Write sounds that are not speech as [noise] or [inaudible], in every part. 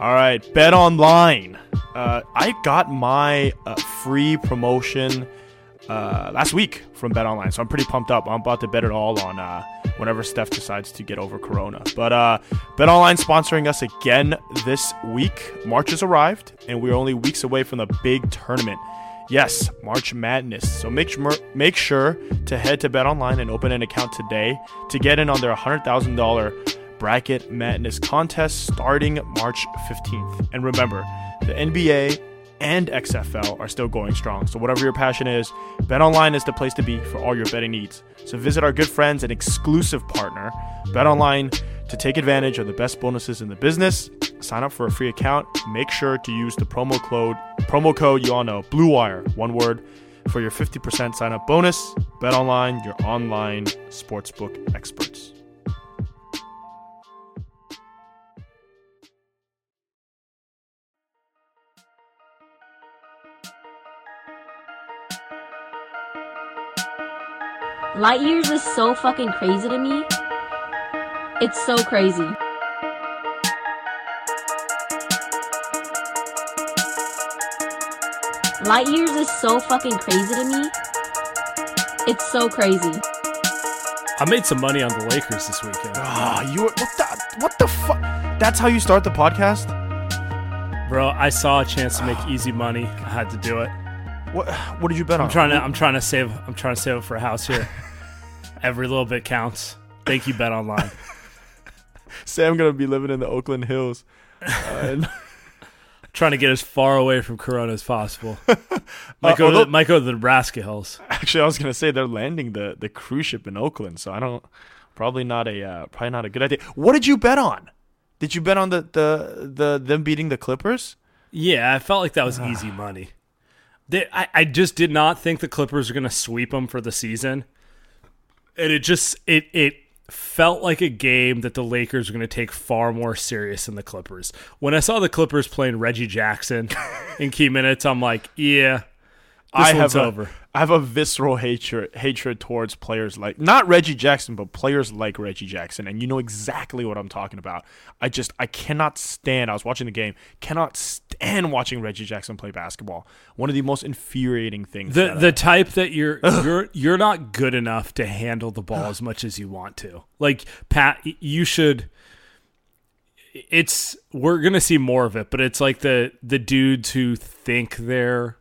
All right, Bet Online. Uh, I got my uh, free promotion uh, last week from Bet Online, so I'm pretty pumped up. I'm about to bet it all on uh, whenever Steph decides to get over Corona. But uh, Bet Online sponsoring us again this week. March has arrived, and we're only weeks away from the big tournament. Yes, March Madness. So make sure make sure to head to Bet Online and open an account today to get in on their $100,000 Bracket Madness contest starting March 15th. And remember, the NBA and XFL are still going strong. So whatever your passion is, BetOnline is the place to be for all your betting needs. So visit our good friends and exclusive partner, BetOnline, to take advantage of the best bonuses in the business. Sign up for a free account. Make sure to use the promo code promo code you all know, Blue Wire, one word, for your 50% sign up bonus. BetOnline, your online sportsbook experts. Light years is so fucking crazy to me. It's so crazy. Light years is so fucking crazy to me. It's so crazy. I made some money on the Lakers this weekend. Ah, you what the what the fuck? That's how you start the podcast, bro. I saw a chance to make easy money. I had to do it. What what did you bet I'm on? trying to I'm trying to save I'm trying to save up for a house here. [laughs] Every little bit counts. Thank you, Bet Online. [laughs] Say I'm gonna be living in the Oakland Hills. [laughs] Uh, [laughs] trying to get as far away from Corona as possible. might, go, although- to, might go to the Nebraska Hills. Actually, I was gonna say they're landing the the cruise ship in Oakland, so I don't probably not a uh, probably not a good idea. What did you bet on? Did you bet on the the the them beating the Clippers? Yeah, I felt like that was easy money. They, I, I just did not think the Clippers were going to sweep them for the season, and it just it it felt like a game that the Lakers were going to take far more serious than the Clippers. When I saw the Clippers playing Reggie Jackson [laughs] in key minutes, I'm like, yeah, I have a, over. I have a visceral hatred hatred towards players like not Reggie Jackson, but players like Reggie Jackson, and you know exactly what I'm talking about. I just I cannot stand. I was watching the game, cannot stand watching Reggie Jackson play basketball. One of the most infuriating things. The the type that you're [laughs] you're you're not good enough to handle the ball as [sighs] much as you want to. Like Pat, you should. It's we're gonna see more of it, but it's like the the dudes who think they're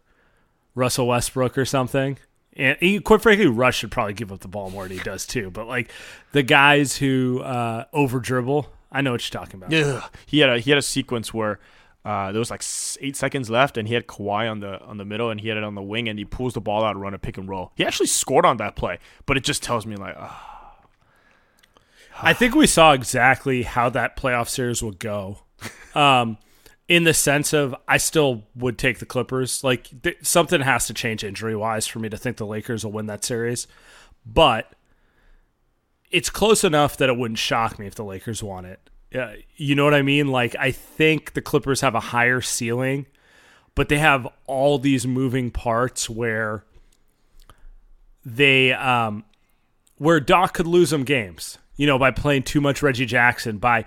Russell Westbrook or something. And he, quite frankly, Russ should probably give up the ball more than he does too. But like the guys who uh, over dribble, I know what you're talking about. Yeah, He had a he had a sequence where uh, there was like eight seconds left, and he had Kawhi on the on the middle, and he had it on the wing, and he pulls the ball out, run a pick and roll. He actually scored on that play, but it just tells me like, ah. I think we saw exactly how that playoff series would go. Um, in the sense of I still would take the Clippers. Like th- something has to change injury wise for me to think the Lakers will win that series. But it's close enough that it wouldn't shock me if the Lakers won it. You know what I mean? Like I think the Clippers have a higher ceiling, but they have all these moving parts where they um where Doc could lose them games. You know, by playing too much Reggie Jackson, by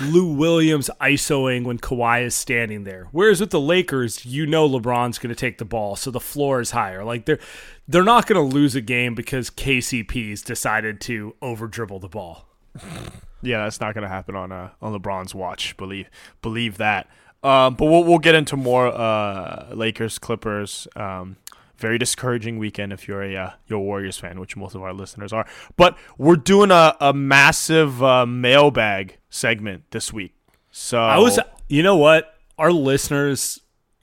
Lou Williams isoing when Kawhi is standing there. Whereas with the Lakers, you know LeBron's going to take the ball, so the floor is higher. Like they're they're not going to lose a game because KCP's decided to over dribble the ball. [laughs] Yeah, that's not going to happen on uh, on LeBron's watch. Believe believe that. Um, but we'll we'll get into more uh, Lakers Clippers. Um, very discouraging weekend if you're a uh, you're a Warriors fan, which most of our listeners are. But we're doing a a massive uh, mailbag segment this week. So I was, you know what? Our listeners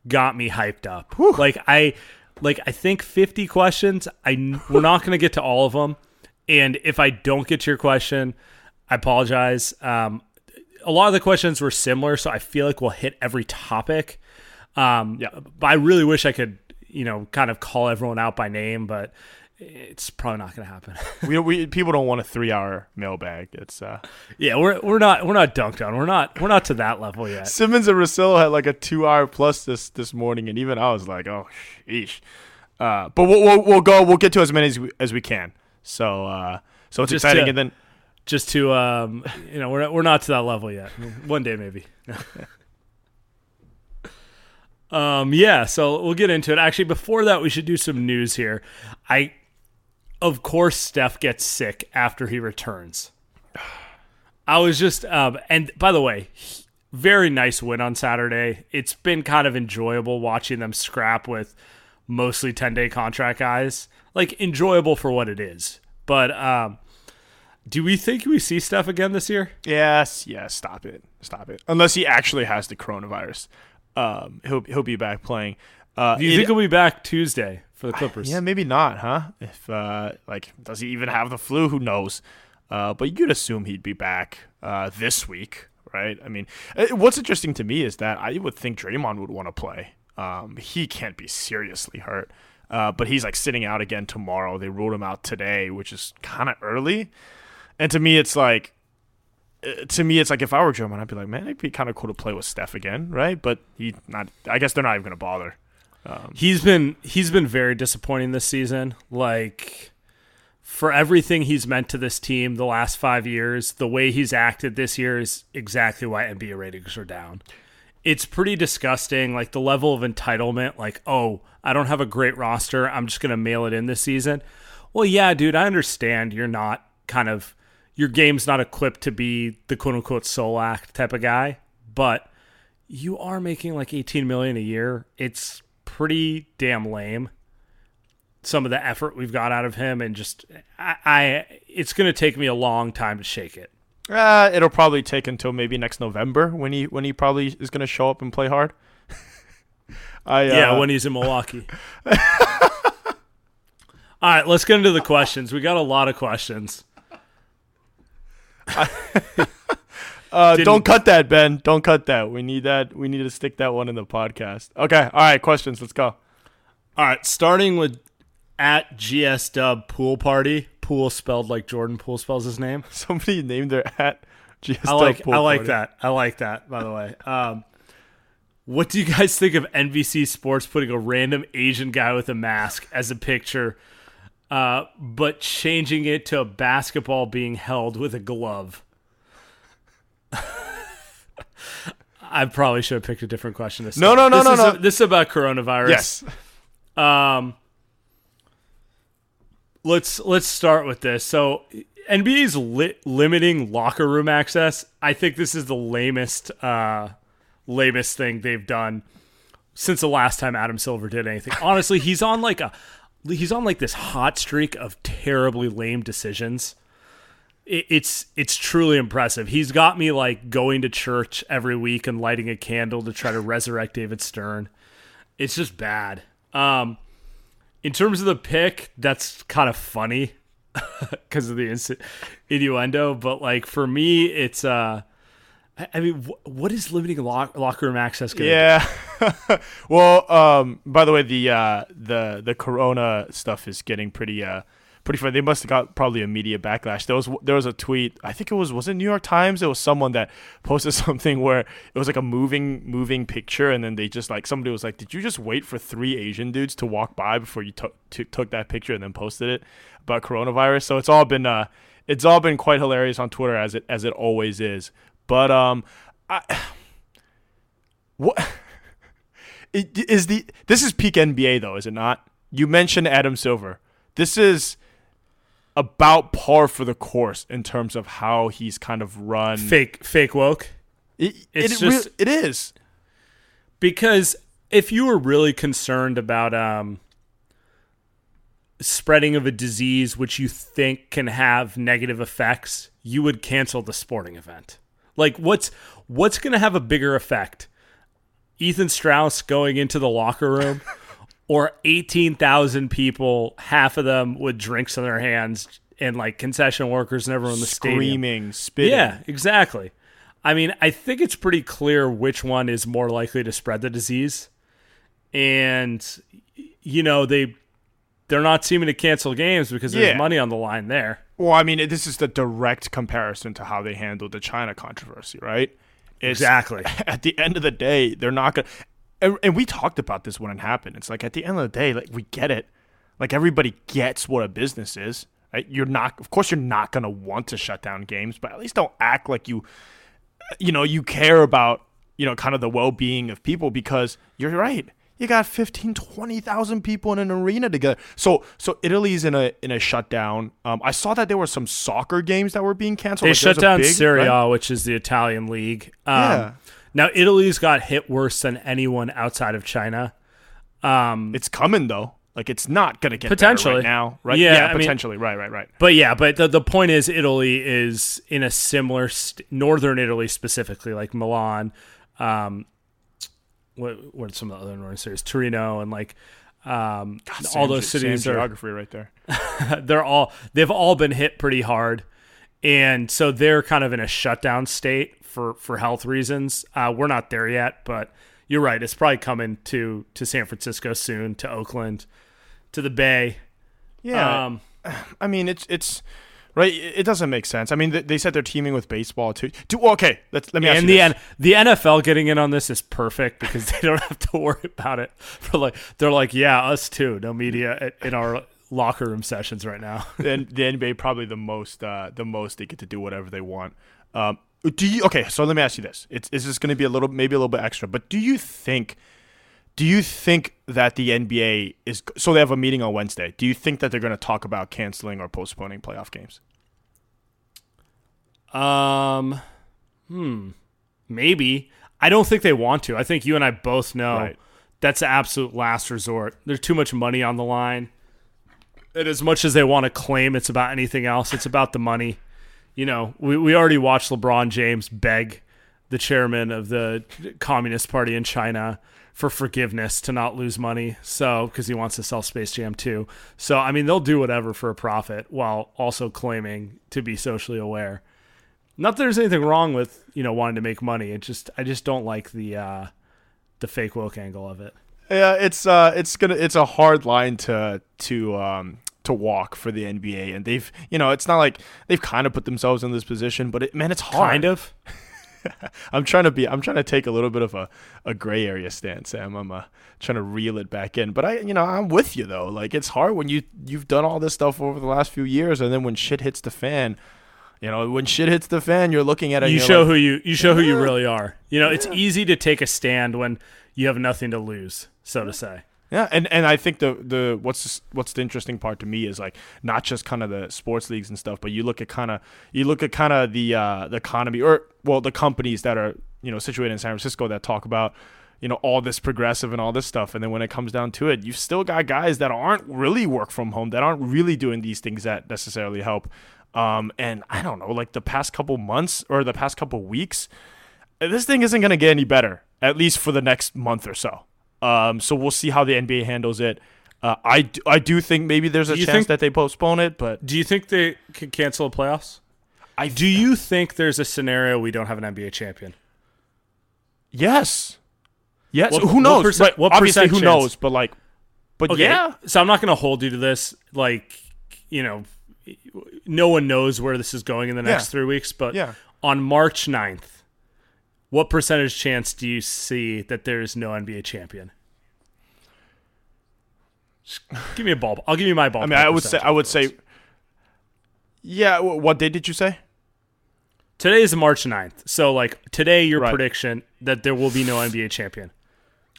got me hyped up. Like I, like I think fifty questions. I we're not going to get to all of them, and if I don't get to your question, I apologize. Um, a lot of the questions were similar, so I feel like we'll hit every topic. Um, Yeah. but I really wish I could, you know, kind of call everyone out by name, but it's probably not going to happen. [laughs] we, we people don't want a three hour mailbag. It's uh, yeah, we're we're not we're not dunked on. We're not we're not to that level yet. Simmons and Russillo had like a two hour plus this this morning, and even I was like, oh, sheesh. Uh, but we'll, we'll we'll go. We'll get to as many as we, as we can. So uh, so it's Just exciting, to- and then just to um, you know we're we're not to that level yet. One day maybe. [laughs] um yeah, so we'll get into it. Actually, before that, we should do some news here. I, of course, Steph gets sick after he returns. [sighs] I was just um, and by the way, he- very nice win on Saturday. It's been kind of enjoyable watching them scrap with mostly 10 day contract guys. Like enjoyable for what it is. But um do we think we see Steph again this year? yes, yes, stop it, stop it. Unless he actually has the coronavirus, um, he'll he'll be back playing. Uh, Do you it- think he'll be back Tuesday for the Clippers? Yeah, maybe not, huh? If uh, like, does he even have the flu? Who knows? Uh, but you'd assume he'd be back uh, this week, right? I mean, uh, what's interesting to me is that I would think Draymond would want to play. Um, he can't be seriously hurt, uh, but he's like sitting out again tomorrow. They ruled him out today, which is kind of early. And to me, it's like, uh, to me, it's like if I were Draymond, I'd be like, man, it'd be kind of cool to play with Steph again, right? But he not. I guess they're not even gonna bother. He's been he's been very disappointing this season. Like for everything he's meant to this team the last 5 years, the way he's acted this year is exactly why NBA ratings are down. It's pretty disgusting like the level of entitlement like, "Oh, I don't have a great roster. I'm just going to mail it in this season." Well, yeah, dude, I understand you're not kind of your game's not equipped to be the quote unquote soul act type of guy, but you are making like 18 million a year. It's pretty damn lame. Some of the effort we've got out of him, and just I, I it's going to take me a long time to shake it. Uh, it'll probably take until maybe next November when he when he probably is going to show up and play hard. [laughs] I uh, Yeah, when he's in Milwaukee. [laughs] All right, let's get into the questions. We got a lot of questions. [laughs] uh, don't cut that, Ben. Don't cut that. We need that. We need to stick that one in the podcast. Okay. All right. Questions. Let's go. All right, starting with at GS Dub Pool Party. Pool spelled like Jordan Poole spells his name. [laughs] Somebody named their at. GS I like Pool I like Party. that. I like that. By the way, um, what do you guys think of NBC Sports putting a random Asian guy with a mask as a picture, uh, but changing it to a basketball being held with a glove? [laughs] I probably should have picked a different question. This No, time. no, no, This no, no. a- this is about coronavirus. Yes. Um, let's let's start with this. So NBA's li- limiting locker room access. I think this is the lamest uh, lamest thing they've done since the last time Adam Silver did anything. Honestly, he's on like a he's on like this hot streak of terribly lame decisions. It, it's it's truly impressive. He's got me like going to church every week and lighting a candle to try to resurrect David Stern. It's just bad. Um, in terms of the pick, that's kind of funny [laughs] because of the innuendo. But like for me, it's uh, I, I mean, wh- what is limiting lock, locker room access to Yeah. [laughs] well, um, by the way, the uh, the the Corona stuff is getting pretty uh, pretty funny. They must have got probably a media backlash. There was there was a tweet. I think it was was it New York Times. It was someone that posted [laughs] something where it was like a moving moving picture, and then they just like somebody was like, "Did you just wait for three Asian dudes to walk by before you took t- took that picture and then posted it about coronavirus?" So it's all been uh, it's all been quite hilarious on Twitter as it as it always is. But um, I [sighs] what is the this is peak NBA though, is it not? You mentioned Adam Silver. This is about par for the course in terms of how he's kind of run. fake fake woke? It, It's it, just- re- it is. Because if you were really concerned about um, spreading of a disease which you think can have negative effects, you would cancel the sporting event. Like what's what's going to have a bigger effect? Ethan Strauss going into the locker room [laughs] or 18,000 people, half of them with drinks in their hands and like concession workers and everyone in the stadium. Screaming, spitting. Yeah, exactly. I mean, I think it's pretty clear which one is more likely to spread the disease. And you know, they they're not seeming to cancel games because there's Yeah. money on the line there. Well, I mean, this is the direct comparison to how they handled the China controversy, right? It's- Exactly. [laughs] At the end of the day, they're not gonna. And, and we talked about this when it happened. It's like at the end of the day, like we get it. Like everybody gets what a business is. Right? You're not, of course, you're not gonna want to shut down games, but at least don't act like you, you know, you care about you know kind of the well-being of people because you're right. You got 15, 20,000 people in an arena together. So so Italy's in a in a shutdown. Um, I saw that there were some soccer games that were being canceled. They Like, shut down big- Serie right? A, which is the Italian league. Um, Yeah. Now Italy's got hit worse than anyone outside of China. Um, It's coming though. Like it's not gonna get better Potentially. right now, right? Yeah, Yeah, I mean- potentially. right, right, right. But yeah, but the, the point is, Italy is in a similar st- northern Italy specifically, like Milan. Um, what what are some of the other northern cities? Torino and like um, all Same those same cities are geography right there. [laughs] they're all they've all been hit pretty hard, and so they're kind of in a shutdown state for for health reasons. Uh, we're not there yet, but you're right. It's probably coming to to San Francisco soon, to Oakland, to the Bay. Yeah, Um, [sighs] I mean, it's it's right. It doesn't make sense. I mean, they said they're teaming with baseball too. Do okay. Let's let me ask and you the. N- the NFL getting in on this is perfect because [laughs] they don't have to worry about it. For like they're like, yeah, us too. No media in our locker room sessions right now. [laughs] the, the NBA probably the most uh, the most they get to do whatever they want. Um, do you okay? So let me ask you this: It's is this going to be a little maybe a little bit extra? But do you think do you think that the NBA is so they have a meeting on Wednesday? Do you think that they're going to talk about canceling or postponing playoff games? Um, hmm, maybe. I don't think they want to. I think you and I both know Right. that's the absolute last resort. There's too much money on the line. And as much as they want to claim it's about anything else, it's about the money. You know, we, we already watched LeBron James beg the chairman of the Communist Party in China for forgiveness to not lose money. So, because he wants to sell Space Jam 2. So, I mean, they'll do whatever for a profit while also claiming to be socially aware. Not that there's anything wrong with, you know, wanting to make money. It just, I just don't like the, uh, the fake woke angle of it. Yeah, it's uh, it's gonna it's a hard line to to um to walk for the NBA, and they've you know it's not like they've kind of put themselves in this position, but it, man, it's hard. Kind of. [laughs] I'm trying to be I'm trying to take a little bit of a, a gray area stance, Saam. I'm uh, trying to reel it back in. But I you know, I'm with you though. Like it's hard when you you've done all this stuff over the last few years and then when shit hits the fan, you know, when shit hits the fan, you're looking at it you show like, who you you show who you really are. You know, it's easy to take a stand when you have nothing to lose, so to say. Yeah, and, and I think the the what's what's the interesting part to me is like not just kind of the sports leagues and stuff, but you look at kind of you look at kind of the uh, the economy or well the companies that are you know situated in San Francisco that talk about you know all this progressive and all this stuff, and then when it comes down to it, you've still got guys that aren't really work from home, that aren't really doing these things that necessarily help. Um, and I don't know, like the past couple months or the past couple weeks, this thing isn't going to get any better, at least for the next month or so. Um, so we'll see how the NBA handles it. Uh, I, d- I do think maybe there's a chance think- that they postpone it, but Do you think they could cancel the playoffs? I Do you think there's a scenario we don't have an NBA champion? yes, yes. What- who what knows? percent- but what obviously, who chance? knows? But like, but Okay, yeah, So I'm not going to hold you to this. Like, you know, no one knows where this is going in the next yeah. three weeks, but yeah. on March 9th, what percentage chance do you see that there is no NBA champion? Give me a ball. I'll give you my ball. I mean, I would say, I would say, yeah. What day did you say? Today is March 9th. So, like, today, your right. prediction that there will be no NBA champion.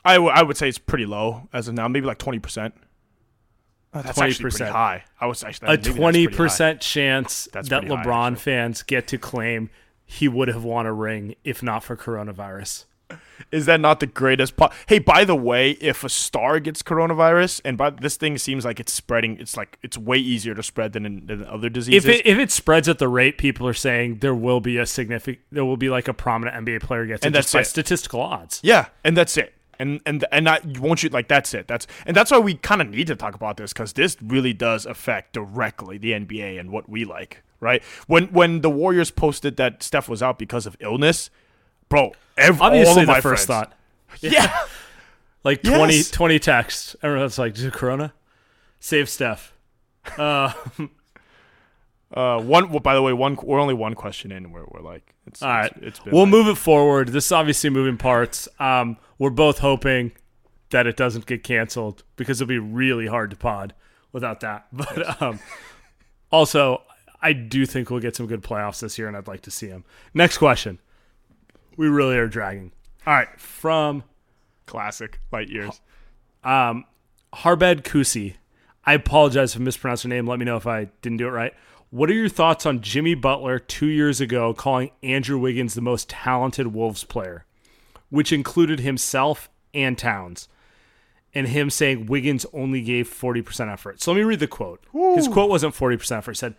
I, w- I would say it's pretty low as of now, maybe like 20%. That's 20%. actually pretty high. I was actually, a twenty percent chance that's that LeBron high, fans get to claim he would have won a ring if not for coronavirus. Is that not the greatest? Po- hey, by the way, if a star gets coronavirus, and by this thing seems like it's spreading, it's like it's way easier to spread than in, than other diseases. If it, if it spreads at the rate people are saying, there will be a significant, there will be like a prominent NBA player gets and it that's just by statistical odds. Yeah, and that's it. And and and that won't you like that's it. That's and that's why we kind of need to talk about this because this really does affect directly the NBA and what we like, right? When when the Warriors posted that Steph was out because of illness, bro, ev- all Obviously, my first friends- thought, [laughs] yeah, [laughs] like 20, Yes. 20 texts, everyone's like, "Dude, Corona, save Steph." Uh, [laughs] uh, one. Well, by the way, one we're only one question in. Where we're like, it's all right, it's, been we'll like- move it forward. This is obviously moving parts. Um, we're both hoping that it doesn't get canceled because it'll be really hard to pod without that. [laughs] But um, also, I do think we'll get some good playoffs this year, and I'd like to see them. Next question. We really are dragging. All right, from classic light years. um, Harbed Kusi. I apologize if I mispronounced her name. Let me know if I didn't do it right. What are your thoughts on Jimmy Butler two years ago calling Andrew Wiggins the most talented Wolves player, which included himself and Towns, and him saying Wiggins only gave 40% effort? So let me read the quote. His quote wasn't 40% effort. It said,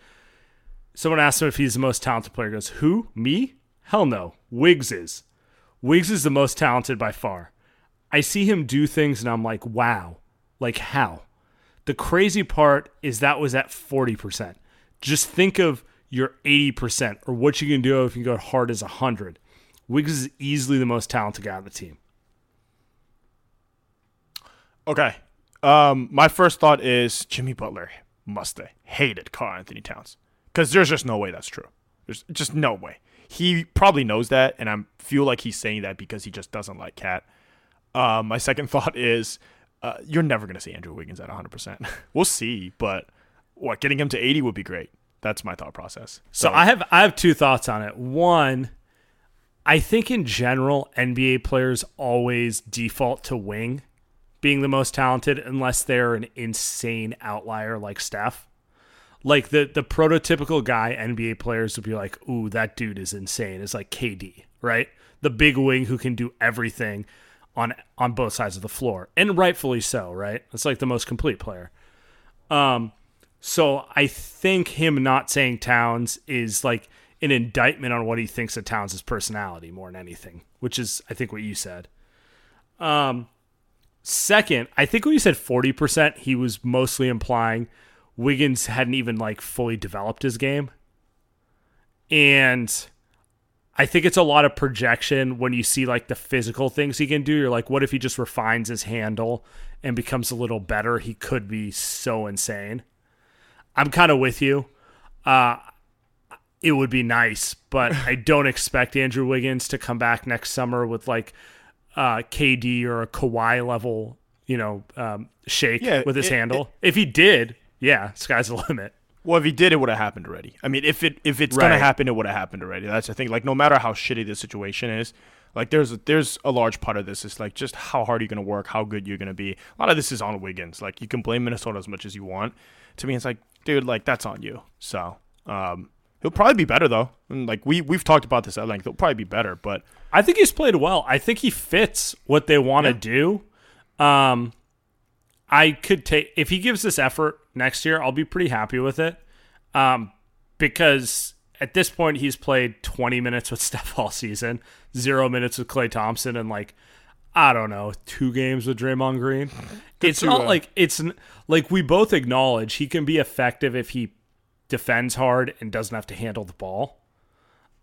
Someone asked him if he's the most talented player. He goes, Who? Me? Hell no. Wiggs is. Wiggs is the most talented by far. I see him do things and I'm like, wow. Like how? The crazy part is that was at 40%. Just think of your 80% or what you can do if you go hard as 100. Wiggs is easily the most talented guy on the team. Okay. Um, my first thought is Jimmy Butler must have hated Karl-Anthony Towns because there's just no way that's true. There's just no way. He probably knows that, and I feel like he's saying that because he just doesn't like KAT. Um, my second [laughs] thought is uh, you're never going to see Andrew Wiggins at 100%. [laughs] we'll see, but what getting him to 80 would be great. That's my thought process. So I have I have two thoughts on it. One, I think in general NBA players always default to wing being the most talented unless they're an insane outlier like Steph. Like the the prototypical guy NBA players would be like, "Ooh, that dude is insane." It's like KD, right? The big wing who can do everything on on both sides of the floor. And rightfully so, right? It's like the most complete player. Um so I think him not saying Towns is like an indictment on what he thinks of Towns' personality more than anything, which is I think what you said. Um, second, I think when you said forty percent, he was mostly implying Wiggins hadn't even like fully developed his game, and I think it's a lot of projection when you see like the physical things he can do. You're like, what if he just refines his handle and becomes a little better? He could be so insane. I'm kind of with you. Uh, it would be nice, but I [laughs] don't expect Andrew Wiggins to come back next summer with like uh, KD or a Kawhi level, you know, um, shake Yeah, with his it- handle. if he did, yeah, sky's the [laughs] limit. Well, if he did, it would have happened already. I mean, if it if it's gonna happen, it would have happened already. That's the thing. Like, no matter how shitty the situation is, like there's a, there's a large part of this is like just how hard you're gonna work, how good you're gonna be. A lot of this is on Wiggins. Like, you can blame Minnesota as much as you want. To me, it's like, dude, like that's on you. So, um, he'll probably be better though. And like we we've talked about this at length. He'll probably be better, but I think he's played well. I think he fits what they want to do. Um, I could take if he gives this effort next year, I'll be pretty happy with it. Um, because at this point he's played 20 minutes with [laughs] Steph all season, zero minutes with Klay Thompson, and like I don't know, two games with Draymond Green. it's not uh, like it's like we both acknowledge he can be effective if he defends hard and doesn't have to handle the ball.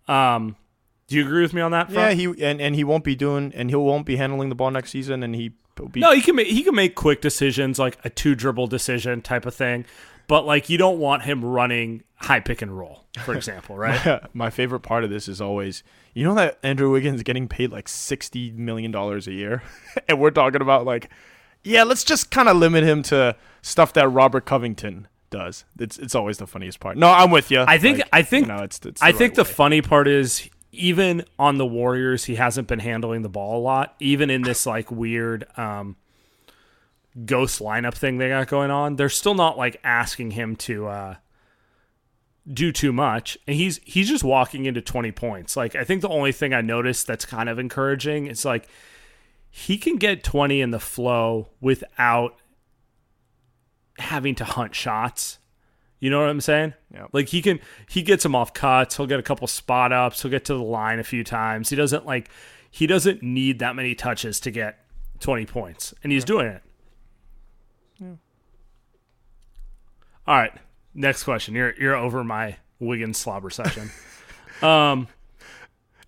Um, do you agree with me on that? Yeah, he and, and he won't be doing and he won't be handling the ball next season and he be No, he can make he can make quick decisions like a two dribble decision type of thing, but like you don't want him running high pick and roll, for [laughs] example, right? [laughs] My favorite part of this is always, you know that Andrew Wiggins getting paid like sixty million dollars a year, [laughs] and we're talking about like, yeah, let's just kind of limit him to stuff that Robert Covington does. It's it's always the funniest part. No, I'm with you. I think Like, I think you know, it's, it's I the think right the funny part is even on the Warriors, he hasn't been handling the ball a lot. Even in this like weird um, ghost lineup thing they got going on, they're still not like asking him to uh, do too much, and he's he's just walking into twenty points. Like I think the only thing I noticed that's kind of encouraging is like he can get twenty in the flow without having to hunt shots. You know what I'm saying? Yep. Like he can he gets them off cuts, he'll get a couple spot ups, he'll get to the line a few times. He doesn't like he doesn't need that many touches to get 20 points and he's doing it. Yeah. All right, next question. You're you're over my Wiggins slobber session. [laughs] um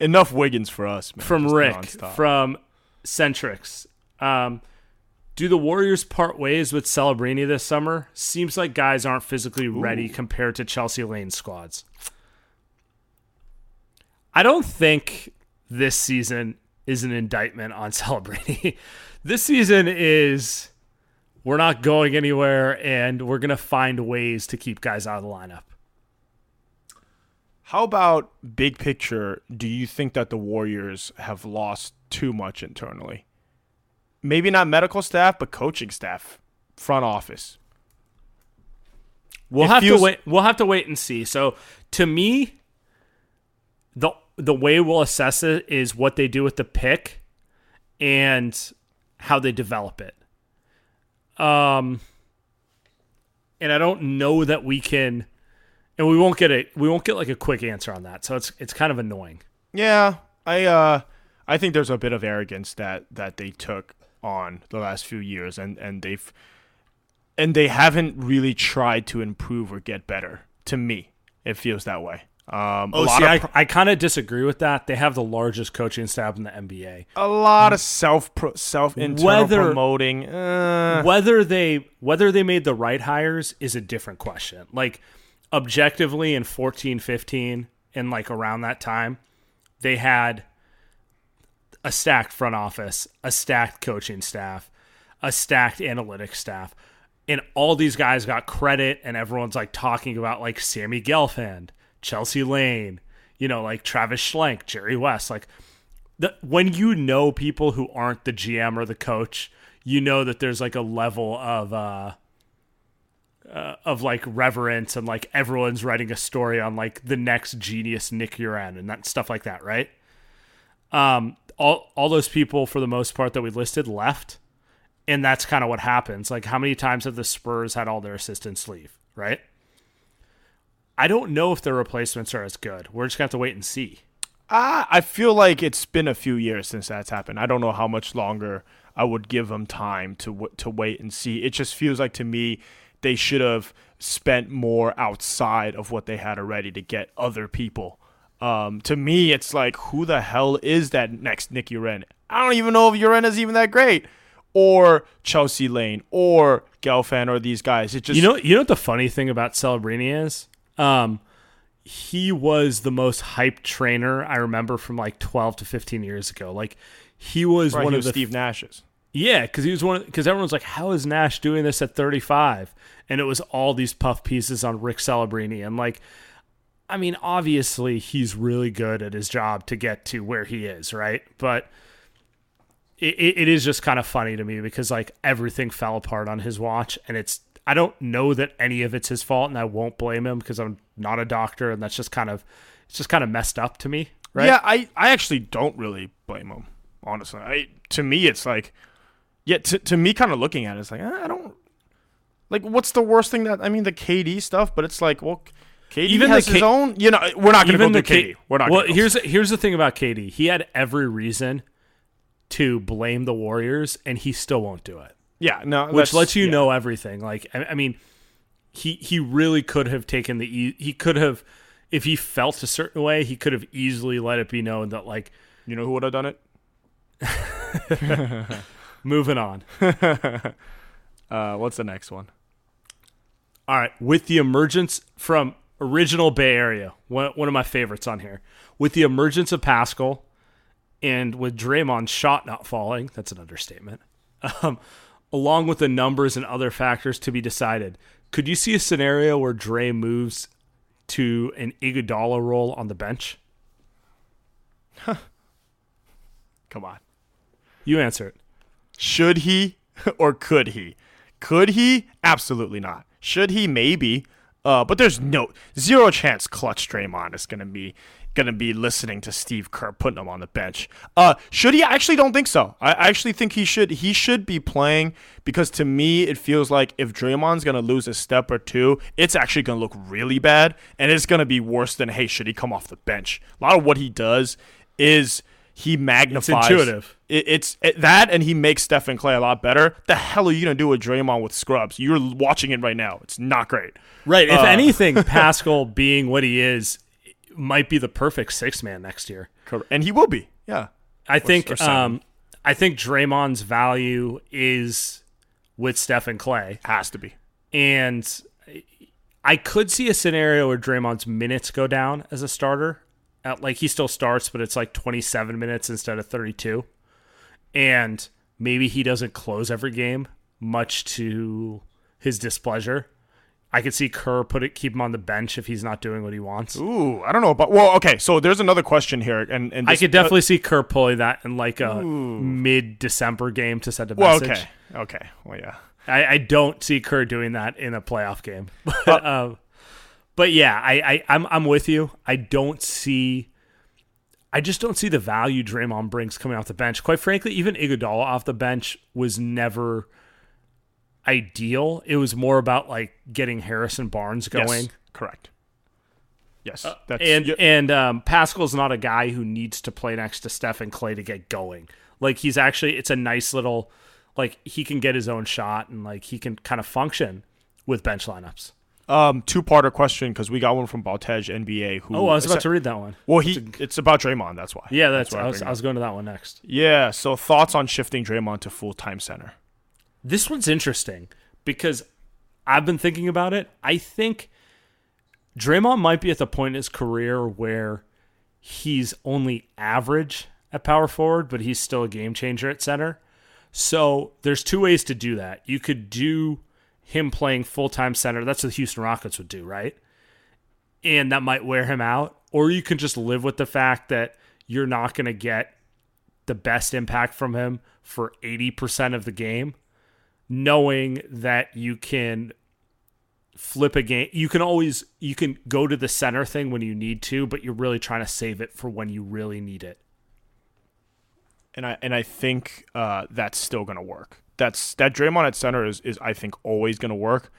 enough Wiggins for us, man. from Just Rick nonstop. from Centrix. Um, do the Warriors part ways with Celebrini this summer? Seems like guys aren't physically ready compared to Chelsea Lane squads. I don't think this season is an indictment on [laughs] Celebrini. this season is we're not going anywhere and we're going to find ways to keep guys out of the lineup. How about big picture? Do you think that the Warriors have lost too much internally? Maybe not medical staff, but coaching staff, front office. We'll It have feels- to wait. We'll have to wait and see. So to me, the the way we'll assess it is what they do with the pick and how they develop it. Um, and I don't know that we can, and we won't get a we won't get like a quick answer on that. So it's it's kind of annoying. Yeah, I uh, I think there's a bit of arrogance that that they took on the last few years, and and they've and they haven't really tried to improve or get better. To me, it feels that way. Um, a Oh, lot see, of I, I kind of disagree with that. They have the largest coaching staff in the NBA. a lot of self pro, self internal Whether- promoting. Uh, whether they whether they made the right hires is a different question like objectively in 14 15 and like around that time they had a stacked front office a stacked coaching staff a stacked analytics staff and all these guys got credit and everyone's like talking about like Sammy Gelfand, Chelsea Lane, you know, like Travis Schlenk, Jerry West, like the, when you know people who aren't the GM or the coach, you know that there's like a level of uh, uh of like reverence and like everyone's writing a story on like the next genius Nick U'Ren and that stuff like that, right? Um all all those people for the most part that we listed left and that's kind of what happens. Like how many times have the Spurs had all their assistants leave, right? I don't know if their replacements are as good. We're just to have to wait and see. I I feel like it's been a few years since that's happened. I don't know how much longer I would give them time to w- to wait and see. It just feels like to me they should have spent more outside of what they had already to get other people. Um, to me, it's like who the hell is that next Nick U'Ren? I don't even know if U'Ren is even that great, or Chelsea Lane, or Gelfand, or these guys. It just You know, you know what the funny thing about Celebrini is? Um, he was the most hyped trainer I remember from like 12 to 15 years ago. Like he was right, one he of was the Steve Nash's. Yeah, because he was one. Because everyone's like, "How is Nash doing this at 35?" And it was all these puff pieces on Rick Celebrini, and like, I mean, obviously he's really good at his job to get to where he is, right? But it, it, is just kind of funny to me because like everything fell apart on his watch, and it's I don't know that any of it's his fault, and I won't blame him because I'm not a doctor, and that's just kind of it's just kind of messed up to me, right? Yeah, I, I actually don't really blame him. Honestly, I to me it's like, yeah, to to me kind of looking at it, it's like eh, I don't like what's the worst thing that I mean the KD stuff, but it's like well, KD Even has the his K- own. You know, we're not going to go through K- KD. We're not. Well, here's here's the thing about KD. He had every reason to blame the Warriors, and he still won't do it, yeah, no, which lets you yeah. know everything. Like, I, I mean, he he really could have taken the e- he could have if he felt a certain way, he could have easily let it be known that like You know who would have done it? [laughs] moving on. [laughs] Uh, what's the next one? All right, with the emergence from original Bay Area, one, one of my favorites on here, with the emergence of Paschall and with Draymond's shot not falling, that's an understatement, [laughs] um, along with the numbers and other factors to be decided, could you see a scenario where Dre moves to an Iguodala role on the bench? Huh. Come on. You answer it. Should he [laughs] or could he? Could he? Absolutely not. Should he? Maybe. Uh, but there's no zero chance Clutch Draymond is gonna be gonna be listening to Steve Kerr putting him on the bench. Uh, should he? I actually don't think so. I actually think he should. He should be playing because to me it feels like if Draymond's gonna lose a step or two, it's actually gonna look really bad, and it's gonna be worse than hey, should he come off the bench? A lot of what he does is he magnifies. intuitive. It, it's it, that, and he makes Steph and Klay a lot better. The hell are you gonna do with Draymond with scrubs? You're watching it right now. It's not great. Right. If Uh, anything, [laughs] Paschall being what he is might be the perfect six man next year. Cor- And he will be. Yeah. I think or um, I think Draymond's value is with Steph and Klay, Has to be. and I could see a scenario where Draymond's minutes go down as a starter. At, like he still starts, but it's like 27 minutes instead of 32, and maybe he doesn't close every game, much to his displeasure. I could see Kerr put it keep him on the bench if he's not doing what he wants. Ooh, I don't know about. Well, okay. So there's another question here, and and I could definitely see Kerr pulling that in like a mid December game to send a Well, message. okay, okay. Well, yeah. I, I don't see Kerr doing that in a playoff game. [laughs] But, um, but yeah, I, I I'm I'm with you. I don't see. I just don't see the value Draymond brings coming off the bench. Quite frankly, even Iguodala off the bench was never ideal. It was more about like getting Harrison Barnes going. Yes, correct. Yes. That's and yeah, and um, Paschall's not a guy who needs to play next to Steph and Klay to get going. Like he's actually, it's a nice little, like he can get his own shot and like he can kind of function with bench lineups. Um two parter question because we got one from Baltej NBA. Who? Oh, I was about to read that one. Well, he it's about Draymond. That's why. Yeah, that's. why I was, I was going to that one next. Yeah. So thoughts on shifting Draymond to full time center? This one's interesting because I've been thinking about it. I think Draymond might be at the point in his career where he's only average at power forward, but he's still a game changer at center. So there's two ways to do that. You could do him playing full time center. That's what the Houston Rockets would do, right? And that might wear him out. Or you can just live with the fact that you're not going to get the best impact from him for 80% of the game, knowing that you can flip a game. You can always you can go to the center thing when you need to, but you're really trying to save it for when you really need it. and I and I think uh, that's still gonna work. That's that Draymond at center is, is I think always gonna work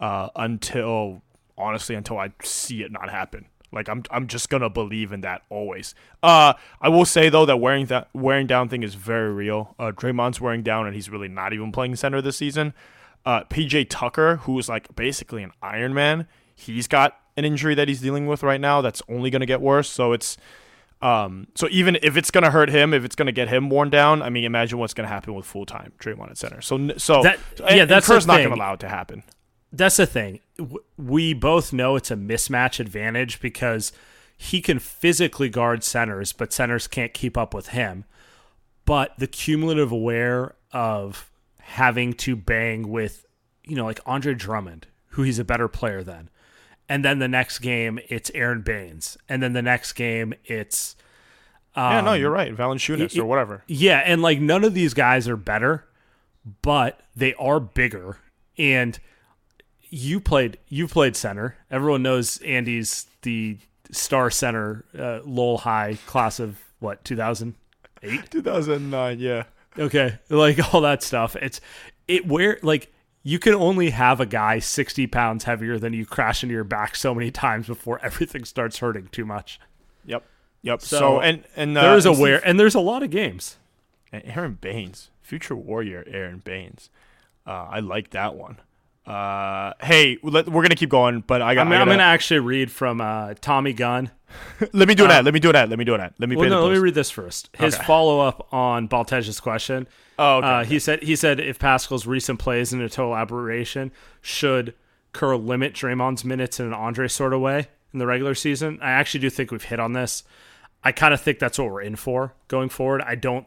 uh, until honestly until I see it not happen. Like I'm I'm just gonna believe in that always. Uh, I will say though that wearing that wearing down thing is very real. Uh, Draymond's wearing down and he's really not even playing center this season. Uh, PJ Tucker, who is like basically an Iron Man, he's got an injury that he's dealing with right now that's only gonna get worse. So it's um, so even if it's gonna hurt him, if it's gonna get him worn down, I mean, imagine what's gonna happen with full time Draymond at center. So, so That- yeah, and that's Kerr's not gonna allow it to happen. That's the thing. We both know it's a mismatch advantage because he can physically guard centers, but centers can't keep up with him. But the cumulative aware of having to bang with, you know, like Andre Drummond, who he's a better player than. And then the next game, it's Aron Baynes. And then the next game, it's. yeah, no, um, you're right, Valanciunas or whatever. Yeah, and like none of these guys are better, but they are bigger. And you played you played center. Everyone knows Andy's the star center uh, Lowell High class of what 2008. [laughs] 2009, yeah. Okay, like [laughs] all that stuff. It's it where like you can only have a guy 60 pounds heavier than you crash into your back so many times before everything starts hurting too much. Yep, yep. So, So, and and uh, there is a where and there's a lot of games. and Aron Baynes, future warrior Aron Baynes. Uh, I like that one. Uh, hey, let, we're gonna keep going, but I got. I'm, I I'm going to actually read from uh, Tommy Gunn. [laughs] let me do uh, that. Let me do that. Let me do that. Let me. Well, no, let me read this first. His Okay. follow up on Baltej's question. Oh, okay, Uh, okay. he said he said if Paschall's recent plays in a total aberration, should Kerr limit Draymond's minutes in an Andre sort of way in the regular season? I actually do think we've hit on this. I kind of think that's what we're in for going forward. I don't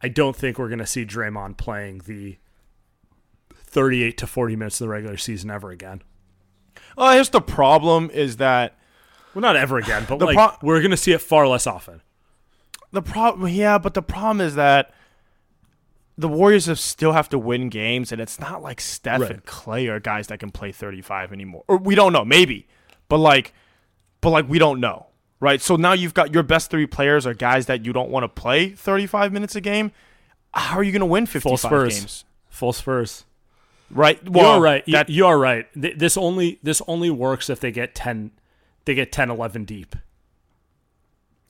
I don't think we're going to see Draymond playing the 38 to 40 minutes of the regular season ever again. Oh, here's the problem: is that Well, not ever again, but like pro- we're going to see it far less often. the problem. Yeah, but the problem is that the Warriors have still have to win games, and it's not like Steph Right. and Klay are guys that can play 35 anymore. Or we don't know, maybe, but like, but like we don't know, right? So now you've got your best three players are guys that you don't want to play 35 minutes a game. How are you going to win 55 Full Spurs. games? Full Spurs. Right? Well, you're right. You- That, you are right. This only this only works if they get 10 they get 10 11 deep.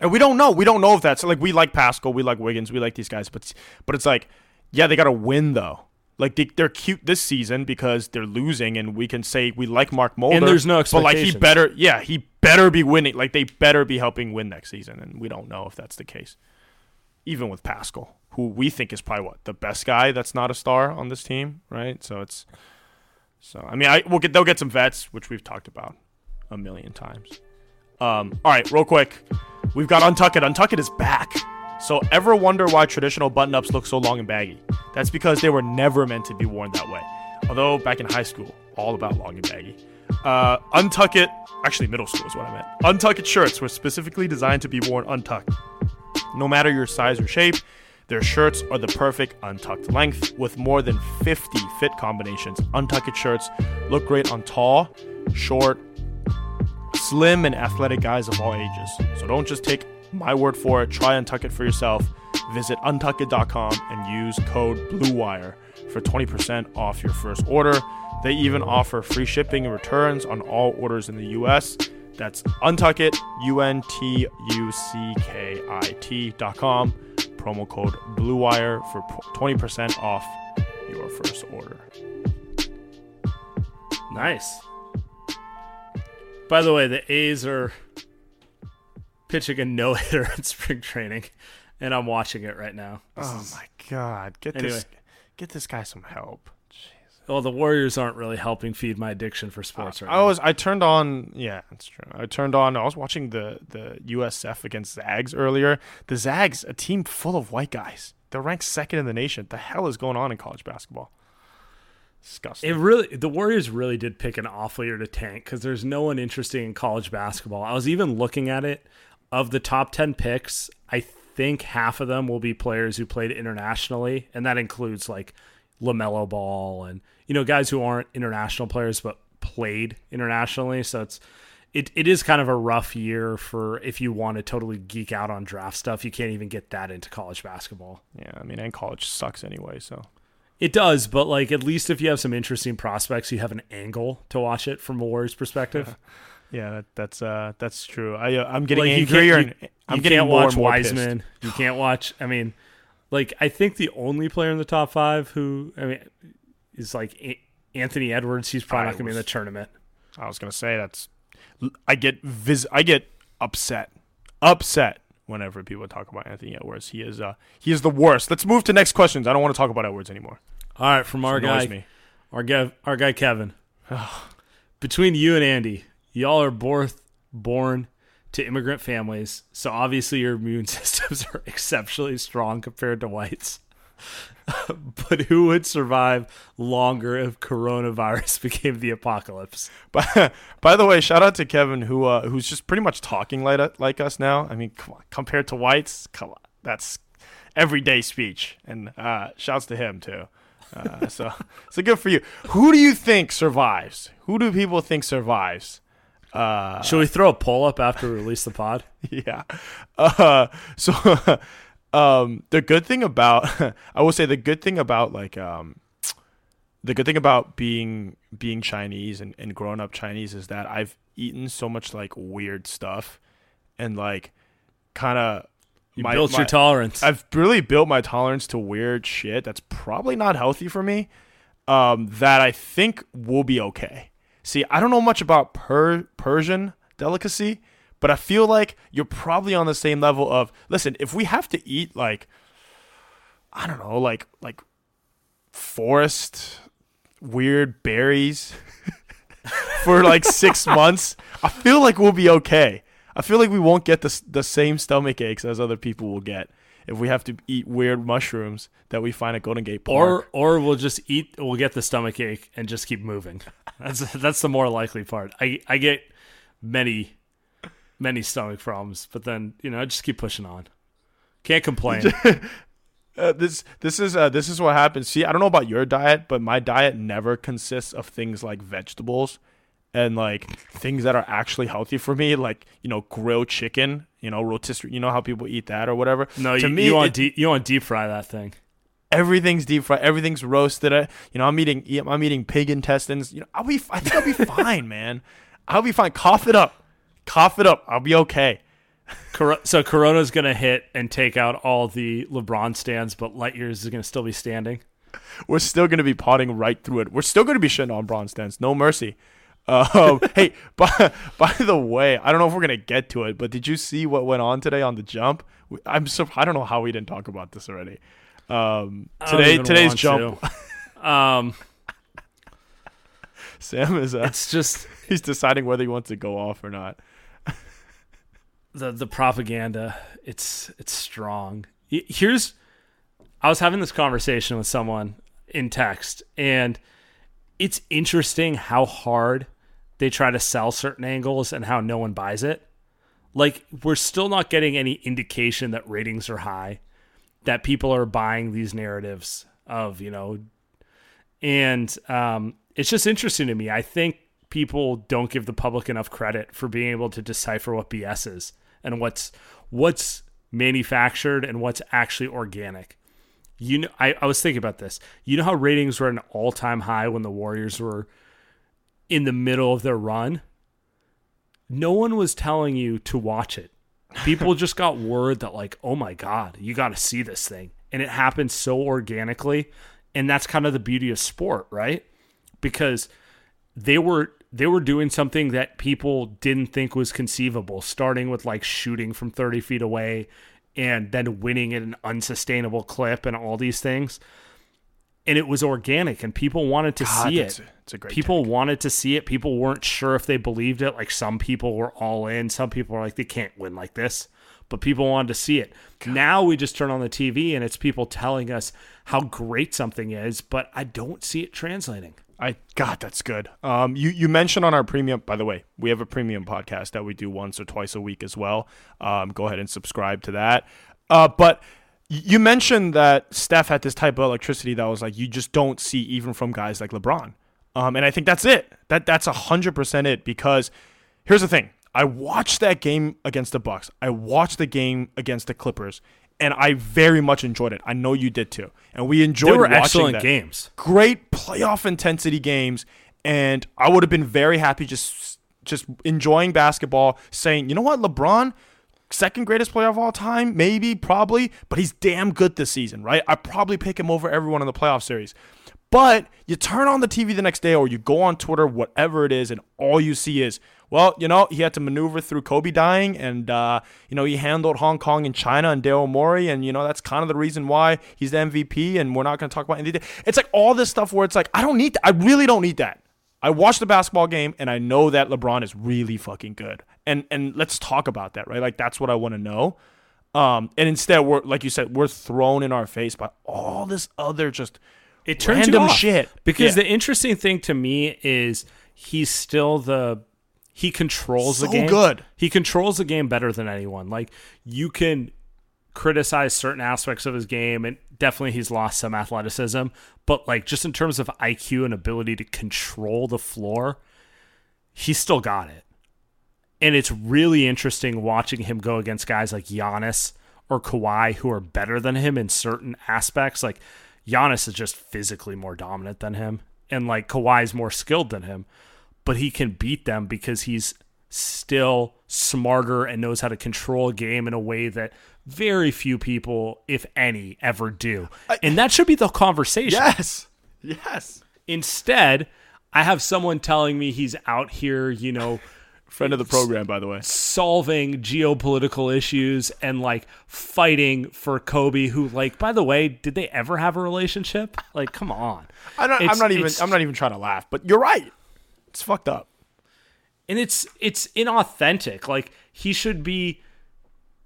And we don't know. We don't know if that's like we like Paschall, we like Wiggins, we like these guys, but but it's like, yeah, they got to win though. Like they, they're cute this season because they're losing, and we can say we like Mark Mulder, And there's no expectations. But like he better, yeah, he better be winning. Like they better be helping win next season, and we don't know if that's the case. Even with Paschall, who we think is probably what the best guy that's not a star on this team, right? So it's, so I mean, I we'll get they'll get some vets, which we've talked about a million times. Um, all right, real quick. We've got Untuck It. Untuck It is back. So, ever wonder why traditional button ups look so long and baggy? That's because they were never meant to be worn that way. Although, back in high school, all about long and baggy. Uh, untuck It, actually, middle school is what I meant. Untuck It shirts were specifically designed to be worn untucked. No matter your size or shape, their shirts are the perfect untucked length with more than 50 fit combinations. Untucked shirts look great on tall, short, slim and athletic guys of all ages. So don't just take my word for it. Try Untuck It for yourself. Visit untuckit.com and use code BLUEWIRE for 20% off your first order. They even offer free shipping and returns on all orders in the US. That's Untuckit, U N T U C K I T.com. Promo code BLUEWIRE for 20% off your first order. Nice. By the way, the A's are pitching a no hitter in [laughs] spring training, and I'm watching it right now. This Oh is- my god, get Anyway. this get this guy some help. well, the Warriors aren't really helping feed my addiction for sports right I now. was I turned on yeah, that's true. I turned on I was watching the the USF against Zags earlier. The Zags, a team full of white guys. They're ranked second in the nation. The hell is going on in college basketball? Disgusting. It really, the Warriors really did pick an awful year to tank because there's no one interesting in college basketball. I was even looking at it. Of the top 10 picks, I think half of them will be players who played internationally, and that includes like LaMelo Ball and, you know, guys who aren't international players but played internationally. So it's, it, it is kind of a rough year for if you want to totally geek out on draft stuff. You can't even get that into college basketball. yeah, I mean, and college sucks anyway, so It does, but like at least if you have some interesting prospects, you have an angle to watch it from a Warriors perspective. [laughs] yeah, that, that's uh that's true. I uh, I'm getting like you angrier can't, you, I'm you getting can't watch more pissed. Wiseman. You can't watch. I mean, like I think the only player in the top five who I mean is like Anthony Edwards. He's probably I not going to be in the tournament. I was gonna say that's I get vis I get upset, upset whenever people talk about Anthony Edwards. He is uh he is the worst. Let's move to next questions. I don't want to talk about Edwards anymore. All right, from our guy, me. our guy, our guy Kevin. [sighs] Between you and Andy, y'all are both born to immigrant families, so obviously your immune [laughs] systems are exceptionally strong compared to whites. [laughs] but who would survive longer if coronavirus [laughs] became the apocalypse? By, by the way, shout out to Kevin who uh, who's just pretty much talking like like us now. I mean, come on, compared to whites, come on, that's everyday speech. And uh, shouts to him too. Uh, so so good for you. Who do you think survives? Who do people think survives? Uh, Should we throw a poll up after we release the pod? [laughs] yeah. Uh, so [laughs] um, the good thing about [laughs] I will say the good thing about like um, the good thing about being being Chinese and, and growing up Chinese is that I've eaten so much like weird stuff and like kind of You built your tolerance. I've really built my tolerance to weird shit that's probably not healthy for me. um, that I think will be okay. See, I don't know much about per- Persian delicacy, but I feel like you're probably on the same level of listen, if we have to eat like I don't know, like like forest weird berries [laughs] for like 6 [laughs] months, I feel like we'll be okay. I feel like we won't get the the same stomach aches as other people will get if we have to eat weird mushrooms that we find at Golden Gate Park. Or or we'll just eat. We'll get the stomach ache and just keep moving. [laughs] That's that's the more likely part. I I get many many stomach problems, but then you know I just keep pushing on. Can't complain. [laughs] Uh, this this is uh, this is what happens. See, I don't know about your diet, but my diet never consists of things like vegetables and like things that are actually healthy for me, like you know grilled chicken, you know rotisserie. You know how people eat that or whatever. no, to you, me, you want deep, you want deep fry that thing. everything's deep fried, everything's roasted. I, you know, I'm eating I'm eating pig intestines. You know, I'll be I think I'll be [laughs] fine, man. I'll be fine. Cough it up, cough it up. I'll be okay. Cor- so Corona's gonna hit and take out all the LeBron stands, but Lightyears is gonna still be standing. we're still going to be potting right through it. We're still going to be shitting on Bron stands. No mercy. Um, [laughs] hey, [laughs] by, by the way, I don't know if we're going to get to it, but did you see what went on today on the jump? I'm so I don't know how we didn't talk about this already. Um, today today's jump, to. [laughs] Um, Saam is uh, it's just he's deciding whether he wants to go off or not. the the propaganda. It's it's strong. Here's, I was having this conversation with someone in text, and it's interesting how hard they try to sell certain angles and how no one buys it. Like we're still not getting any indication that ratings are high, that people are buying these narratives of you know, and um, it's just interesting to me. I think people don't give the public enough credit for being able to decipher what BS is and what's what's manufactured and what's actually organic. You know, I, I was thinking about this. You know how ratings were at an all time high when the Warriors were in the middle of their run? No one was telling you to watch it. People just got word that, like, oh my God, you got to see this thing. And it happened so organically. And that's kind of the beauty of sport, right? Because they were they were doing something that people didn't think was conceivable, starting with like shooting from 30 feet away and then winning at an unsustainable clip and all these things. And it was organic and people wanted to God, see it. It's a great people wanted to see it. People weren't sure if they believed it. Like some people were all in. Some people were like, they can't win like this. But people wanted to see it. Now we just turn on the TV and it's people telling us how great something is, but I don't see it translating. I God, that's good. Um, you you mentioned on our premium. By the way, we have a premium podcast that we do once or twice a week as well. Um, go ahead and subscribe to that. Uh, but you mentioned that Steph had this type of electricity that was like you just don't see even from guys like LeBron. Um, and I think that's it. That that's a hundred percent it. Because here's the thing: I watched that game against the Bucks. I watched the game against the Clippers, and I very much enjoyed it. I know you did too. And we enjoyed. They were watching excellent that games. great playoff intensity games and I would have been very happy just just enjoying basketball saying, "You know what, LeBron second greatest player of all time, maybe, probably, but he's damn good this season, right? I probably pick him over everyone in the playoff series." But you turn on the TV the next day or you go on Twitter, whatever it is, and all you see is, well, you know, he had to maneuver through Kobe dying and, uh, you know, he handled Hong Kong and China and Daryl Morey. And, you know, that's kind of the reason why he's the MVP. And we're not going to talk about anything. It's like all this stuff where it's like, I don't need that. I really don't need that. I watched the basketball game and I know that LeBron is really fucking good. And and let's talk about that, right? Like that's what I want to know. Um, and instead, we're like you said, we're thrown in our face by all this other just It turns random you off. shit. Because Yeah. the interesting thing to me is he's still the he controls the game. good. He controls the game better than anyone. Like you can criticize certain aspects of his game and definitely he's lost some athleticism, but like just in terms of IQ and ability to control the floor, he's still got it. And it's really interesting watching him go against guys like Giannis or Kawhi who are better than him in certain aspects. Like Giannis is just physically more dominant than him, and like Kawhi's more skilled than him, but he can beat them because he's still smarter and knows how to control a game in a way that very few people, if any, ever do. and that should be the conversation. Yes. Yes. Instead, I have someone telling me he's out here, you know, Friend of the program, by the way. solving geopolitical issues and like fighting for Kobe who like by the way, did they ever have a relationship? Like come on. I'm not, I'm not even. I'm not even trying to laugh, but you're right. It's fucked up. and it's it's inauthentic. Like he should be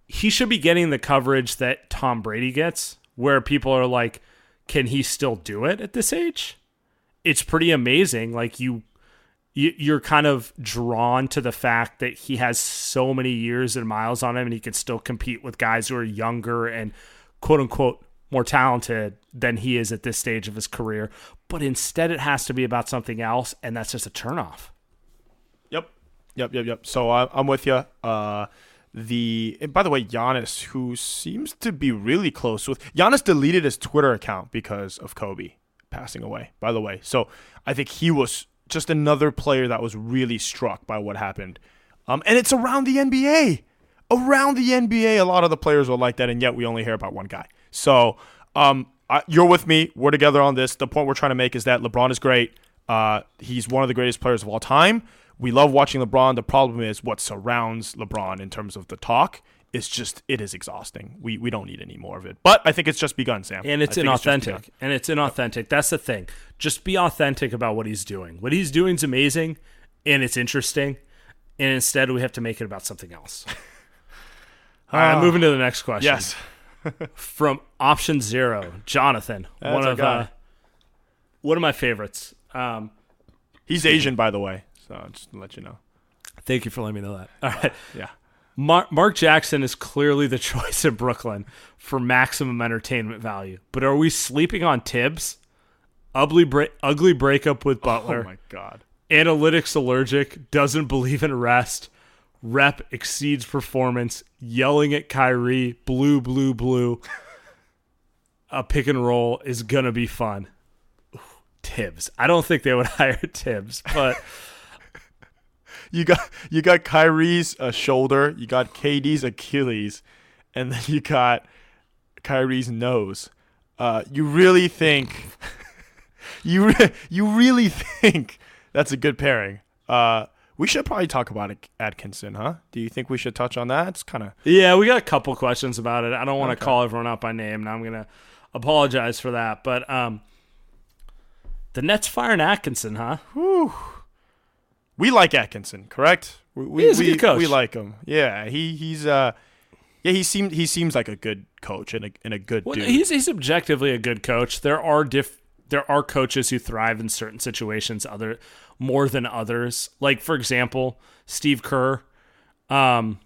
he should be getting the coverage that Tom Brady gets, where people are like, can he still do it at this age? It's pretty amazing. Like you you're kind of drawn to the fact that he has so many years and miles on him, and he can still compete with guys who are younger and quote unquote more talented than he is at this stage of his career. But instead, it has to be about something else, and that's just a turnoff. Yep. Yep. Yep. Yep. So I, I'm with you. Uh, the and by the way, Giannis, who seems to be really close with Giannis, deleted his Twitter account because of Kobe passing away. By the way, so I think he was just another player that was really struck by what happened. Um, and it's around the NBA. Around the NBA, a lot of the players were like that, and yet we only hear about one guy. So, um, I, you're with me. We're together on this. The point we're trying to make is that LeBron is great. Uh, he's one of the greatest players of all time. We love watching LeBron. The problem is what surrounds LeBron in terms of the talk. It's just it is exhausting. We we don't need any more of it. But I think it's just begun, Saam. and it's just inauthentic begun. and it's inauthentic that's the thing just be authentic about what he's doing what he's doing is amazing and it's interesting and instead we have to make it about something else [laughs] all right i'm moving to the next question Yes. [laughs] from option zero jonathan That's one of uh, one of my favorites um, He's Asian, by the way. So just to let you know. thank you for letting me know that all right Yeah. Mar- Mark Jackson is clearly the [laughs] choice in Brooklyn for maximum entertainment value. But are we sleeping on Thibs? Ugly, ugly breakup with oh Butler. Oh my god. Analytics allergic, doesn't believe in rest. Rep exceeds performance, yelling at Kyrie, blue, blue, blue. A pick and roll is going to be fun. Ooh, Thibs. I don't think they would [laughs] hire Thibs, but [laughs] You got you got Kyrie's uh, shoulder, you got KD's Achilles, and then you got Kyrie's nose. Uh, you really think [laughs] you re- you really think that's a good pairing? Uh, we should probably talk about it, Atkinson, huh? Do you think we should touch on that? It's kind of Yeah, we got a couple questions about it. I don't want to call everyone out by name, and I'm gonna apologize for that. But um, the Nets firing Atkinson, huh? We like Atkinson, correct? We, we, He is a we, good coach. We like him. Yeah, he he's uh yeah he seemed he seems like a good coach and a and a good Well, dude. he's he's objectively a good coach. There are diff there are coaches who thrive in certain situations other more than others. Like for example, Steve Kerr. Um,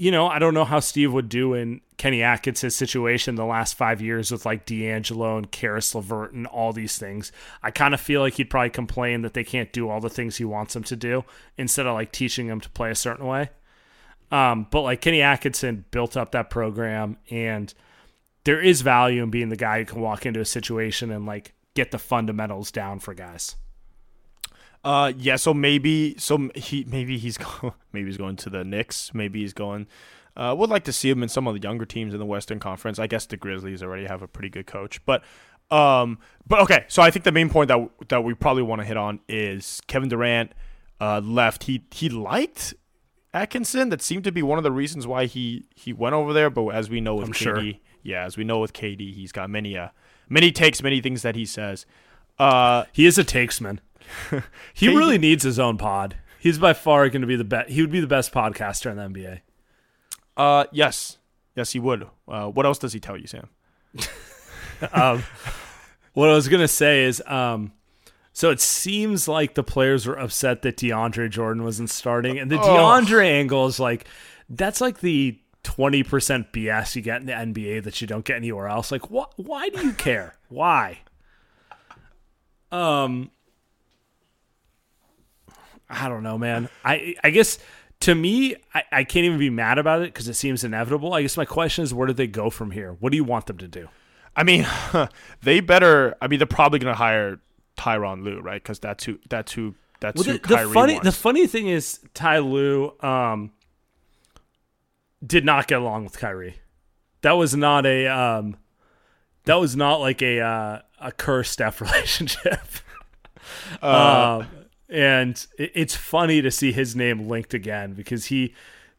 you know, I don't know how Steve would do in Kenny Atkins' situation the last five years with like D'Angelo and Caris LeVert and all these things. I kind of feel like he'd probably complain that they can't do all the things he wants them to do instead of like teaching them to play a certain way. Um, but like Kenny Atkinson built up that program, and there is value in being the guy who can walk into a situation and like get the fundamentals down for guys. Uh, yeah. So maybe, so he maybe he's [laughs] going, maybe he's going to the Knicks. Maybe he's going. Uh, would like to see him in some of the younger teams in the Western Conference. I guess the Grizzlies already have a pretty good coach, but um, but okay. So I think the main point that that we probably want to hit on is Kevin Durant uh, left. He he liked Atkinson. That seemed to be one of the reasons why he he went over there. But as we know with I'm KD, sure. yeah, as we know with KD, he's got many uh many takes, many things that he says. Uh, He is a takesman. [laughs] he really needs his own pod. He's by far going to be the best. He would be the best podcaster in the NBA. Uh, yes, yes, he would. Uh, what else does he tell you, Saam? [laughs] um, what I was gonna say is, um, so it seems like the players were upset that DeAndre Jordan wasn't starting, and the DeAndre angle is like that's like the twenty percent BS you get in the NBA that you don't get anywhere else. Like, wh- why do you care? why? Um, I don't know, man. I I guess to me, I, I can't even be mad about it because it seems inevitable. I guess my question is, where do they go from here? What do you want them to do? I mean, [laughs] they better. I mean, they're probably gonna hire Tyronn Lue, right? Because that's who. That's who. That's Well, who the, the funny wants. the funny thing is Ty Lue um, did not get along with Kyrie. That was not a um, that was not like a uh, a cursed Steph [laughs] relationship. um, and it's funny to see his name linked again because he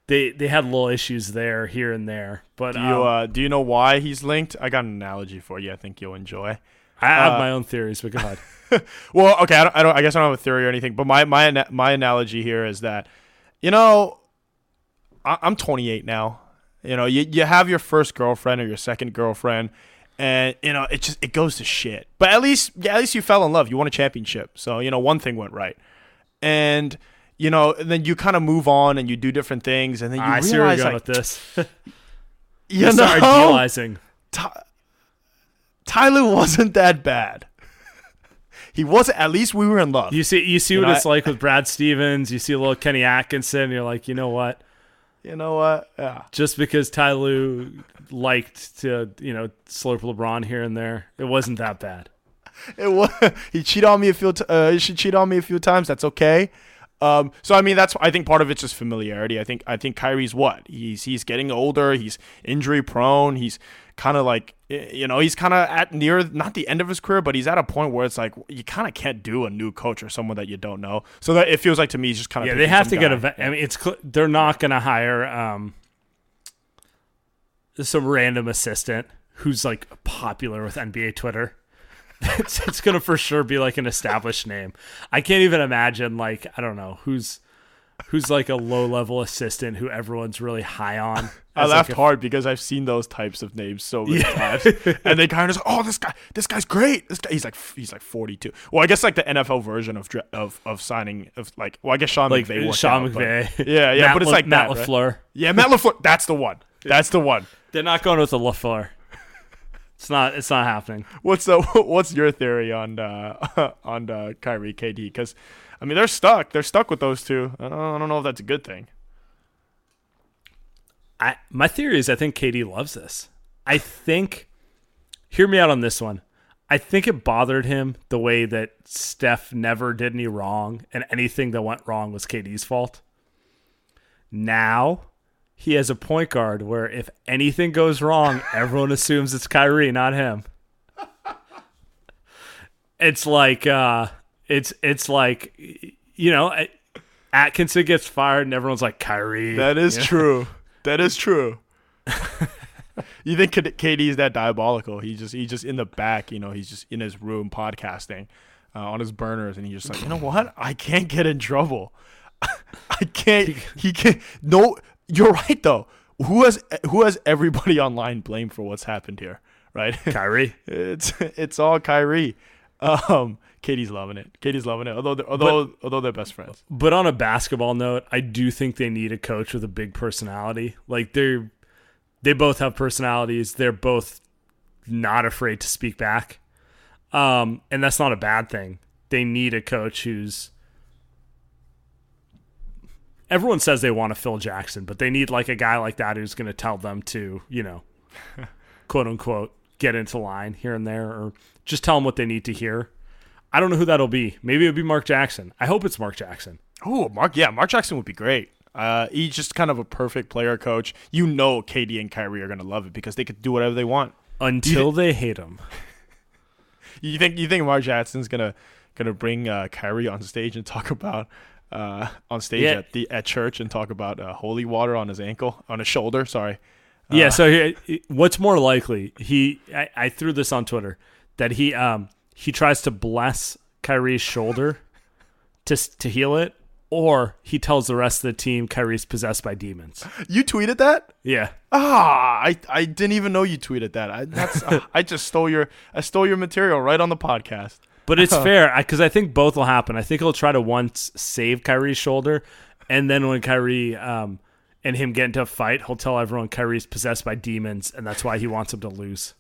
they they had little issues there here and there. But Do you um, uh, do you know why he's linked? I got an analogy for you. I think you'll enjoy. I have uh, my own theories, but go ahead. [laughs] Well, okay, I don't, I don't. I guess I don't have a theory or anything. But my my my analogy here is that, you know, I, I'm 28 now. You know, you you have your first girlfriend or your second girlfriend, and you know it just it goes to shit. But at least yeah, at least you fell in love. You won a championship, so you know one thing went right, and you know and then you kind of move on and you do different things, and then you I see where you're realize going like with this. [laughs] you You start know idealizing. Ty- Tyler wasn't that bad. [laughs] he wasn't. At least we were in love. You see, you see You what know, it's I- like with Brad Stevens. You see a little Kenny Atkinson. You're like, you know what? You know what? Yeah. Just because Ty Lue liked to, you know, slurp LeBron here and there, it wasn't that bad. [laughs] It was. He cheated on me a few. T- uh, she cheated on me a few times. That's okay. Um, so I mean, that's I think part of it's just familiarity. I think I think Kyrie's what he's he's getting older. He's injury prone. He's kind of like you know he's kind of at near not the end of his career, but he's at a point where it's like you kind of can't do a new coach or someone that you don't know. So that it feels like to me he's just kind of Yeah, they have to get a. vet- I mean, it's they're not going to hire um some random assistant who's like popular with NBA Twitter. [laughs] it's it's going to for sure be like an established name. I can't even imagine like I don't know who's who's like a low level assistant who everyone's really high on. I as, like, laughed a- hard because I've seen those types of names so many Yeah. times, [laughs] and they kind of just, oh, this guy, this guy's great. This guy, he's like, he's like forty two. Well, I guess like the NFL version of of of signing of like, well, I guess Sean Like McVay. Sean out, but- McVay. [laughs] yeah, yeah, Matt but it's like Matt that, right? LaFleur. Yeah, Matt LaFleur. That's the one. That's the one. They're not going with the LaFleur. It's not. It's not happening. What's the [laughs] what's your theory on uh, on uh, Kyrie KD? Because I mean, they're stuck. They're stuck with those two. I don't, I don't know if that's a good thing. I my theory is I think KD loves this. I think hear me out on this one. I think it bothered him the way that Steph never did any wrong and anything that went wrong was KD's fault. Now he has a point guard where if anything goes wrong, [laughs] everyone assumes it's Kyrie, not him. It's like uh it's it's like you know, Atkinson gets fired and everyone's like Kyrie. That is you know? true. [laughs] That is true. you think KD is that diabolical? He just he just in the back, you know, he's just in his room podcasting uh, on his burners, and he's just like, you know what? I can't get in trouble. [laughs] I can't. He can't. No, you're right though. Who has who has everybody online blamed for what's happened here? Right? Kyrie. [laughs] It's it's all Kyrie. Um, KD's loving it. KD's loving it. Although they're, although although they're best friends. But on a basketball note, I do think they need a coach with a big personality. Like they're they both have personalities. They're both not afraid to speak back. Um, and that's not a bad thing. They need a coach who's everyone says they want a Phil Jackson, but they need like a guy like that who's going to tell them to, you know, [laughs] quote unquote, get into line here and there, or just tell them what they need to hear. I don't know who that'll be. Maybe it'll be Mark Jackson. I hope it's Mark Jackson. Oh, Mark. Yeah, Mark Jackson would be great. Uh, he's just kind of a perfect player coach. You know, KD and Kyrie are gonna love it because they could do whatever they want. Until they hate him. [laughs] You think you think Mark Jackson's gonna gonna bring uh, Kyrie on stage and talk about uh, on stage Yeah. at the at church and talk about uh, holy water on his ankle on his shoulder? Sorry. Yeah. Uh, So here, what's more likely? He I, I threw this on Twitter that he um he tries to bless Kyrie's shoulder [laughs] to to heal it, or he tells the rest of the team Kyrie's possessed by demons. You tweeted that? Yeah. Ah, I, I didn't even know you tweeted that. I that's [laughs] I just stole your I stole your material right on the podcast. But it's [laughs] fair because I think both will happen. I think he'll try to once save Kyrie's shoulder, and then when Kyrie um, and him get into a fight, he'll tell everyone Kyrie's possessed by demons, and that's why he wants him to lose.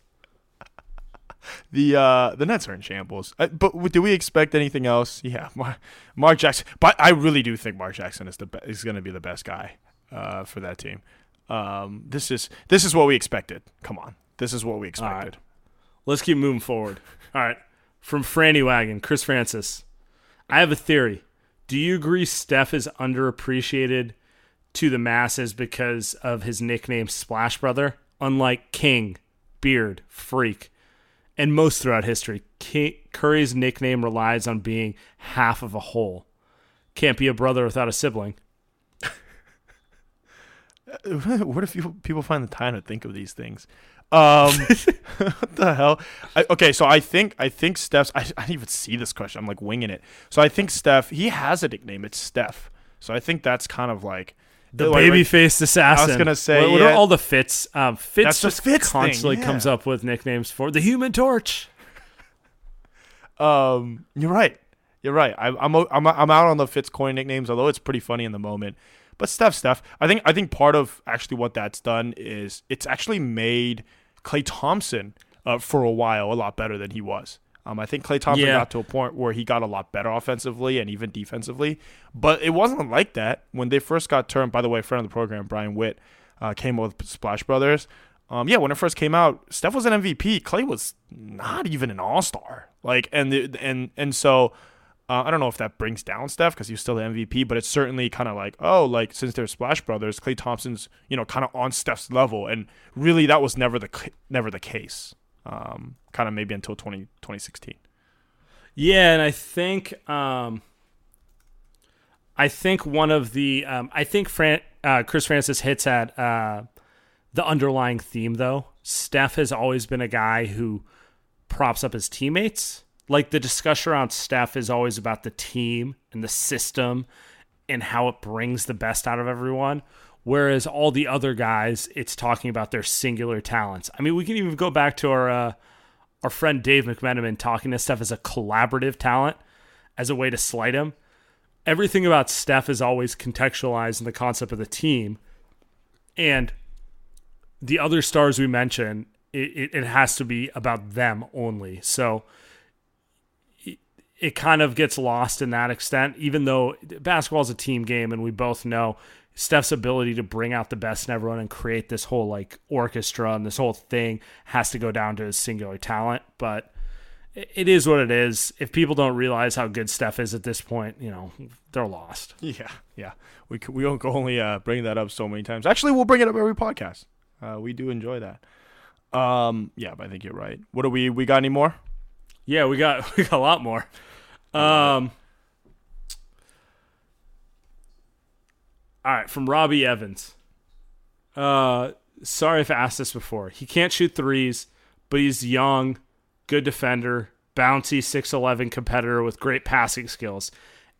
[laughs] The uh the Nets are in shambles. Uh, but do we expect anything else? Yeah, [laughs] Mark, Mark Jackson. But I really do think Mark Jackson is the be- is going to be the best guy uh, for that team. Um, this is this is what we expected. Come on, this is what we expected. Let's keep moving forward. All right. From Franny Wagon, Chris Francis. I have a theory. Do you agree Steph is underappreciated to the masses because of his nickname Splash Brother? Unlike King, Beard, Freak, and most throughout history, Curry's nickname relies on being half of a whole. Can't be a brother without a sibling. [laughs] what if people people find the time to think of these things? Um, [laughs] what the hell? I, okay, so I think I think Steph's. I, I didn't even see this question. I'm like winging it. So I think Steph. He has a nickname. It's Steph. So I think that's kind of like the like, baby faced assassin. I was gonna say, what, what yeah. are all the Fitz? Um, Fitz That's the just Fitz thing, constantly yeah. comes up with nicknames for the Human Torch. [laughs] Um, you're right. You're right. I, I'm I'm I'm out on the Fitz coin nicknames, although it's pretty funny in the moment. But Steph, Steph, I think I think part of actually what that's done is it's actually made Klay Thompson uh, for a while a lot better than he was. Um, I think Klay Thompson Yeah. got to a point where he got a lot better offensively and even defensively, but it wasn't like that when they first got turned. By the way, friend of the program, Brian Witt, uh, came with Splash Brothers. Um, yeah, when it first came out, Steph was an MVP. Klay was not even an All Star. Like, and the, and and so uh, I don't know if that brings down Steph because he's still the MVP, but it's certainly kind of like, oh, like since they're Splash Brothers, Klay Thompson's you know kind of on Steph's level, and really that was never the never the case. Um, kind of maybe until 20, 2016. Yeah, and I think um, I think one of the um, I think Fran- uh, Chris Francis hits at uh, the underlying theme though. Steph has always been a guy who props up his teammates. Like the discussion around Steph is always about the team and the system and how it brings the best out of everyone. Whereas all the other guys, it's talking about their singular talents. I mean, we can even go back to our uh, our friend Dave McMenamin talking to Steph as a collaborative talent, as a way to slight him. Everything about Steph is always contextualized in the concept of the team, and the other stars we mention, it, it, it has to be about them only. So it, it kind of gets lost in that extent, even though basketball is a team game, and we both know Steph's ability to bring out the best in everyone and create this whole like orchestra and this whole thing has to go down to his singular talent. But it is what it is. If people don't realize how good Steph is at this point, you know, they're lost. [laughs] Yeah, yeah. We we don't only uh, bring that up so many times. Actually, we'll bring it up every podcast. Uh, we do enjoy that. Um, yeah, but I think you're right. What do we we got any more? Yeah, we got [laughs] we got a lot more. Um, all right, from Robbie Evans. Uh, sorry if I asked this before. He can't shoot threes, but he's young, good defender, bouncy 6'11 competitor with great passing skills.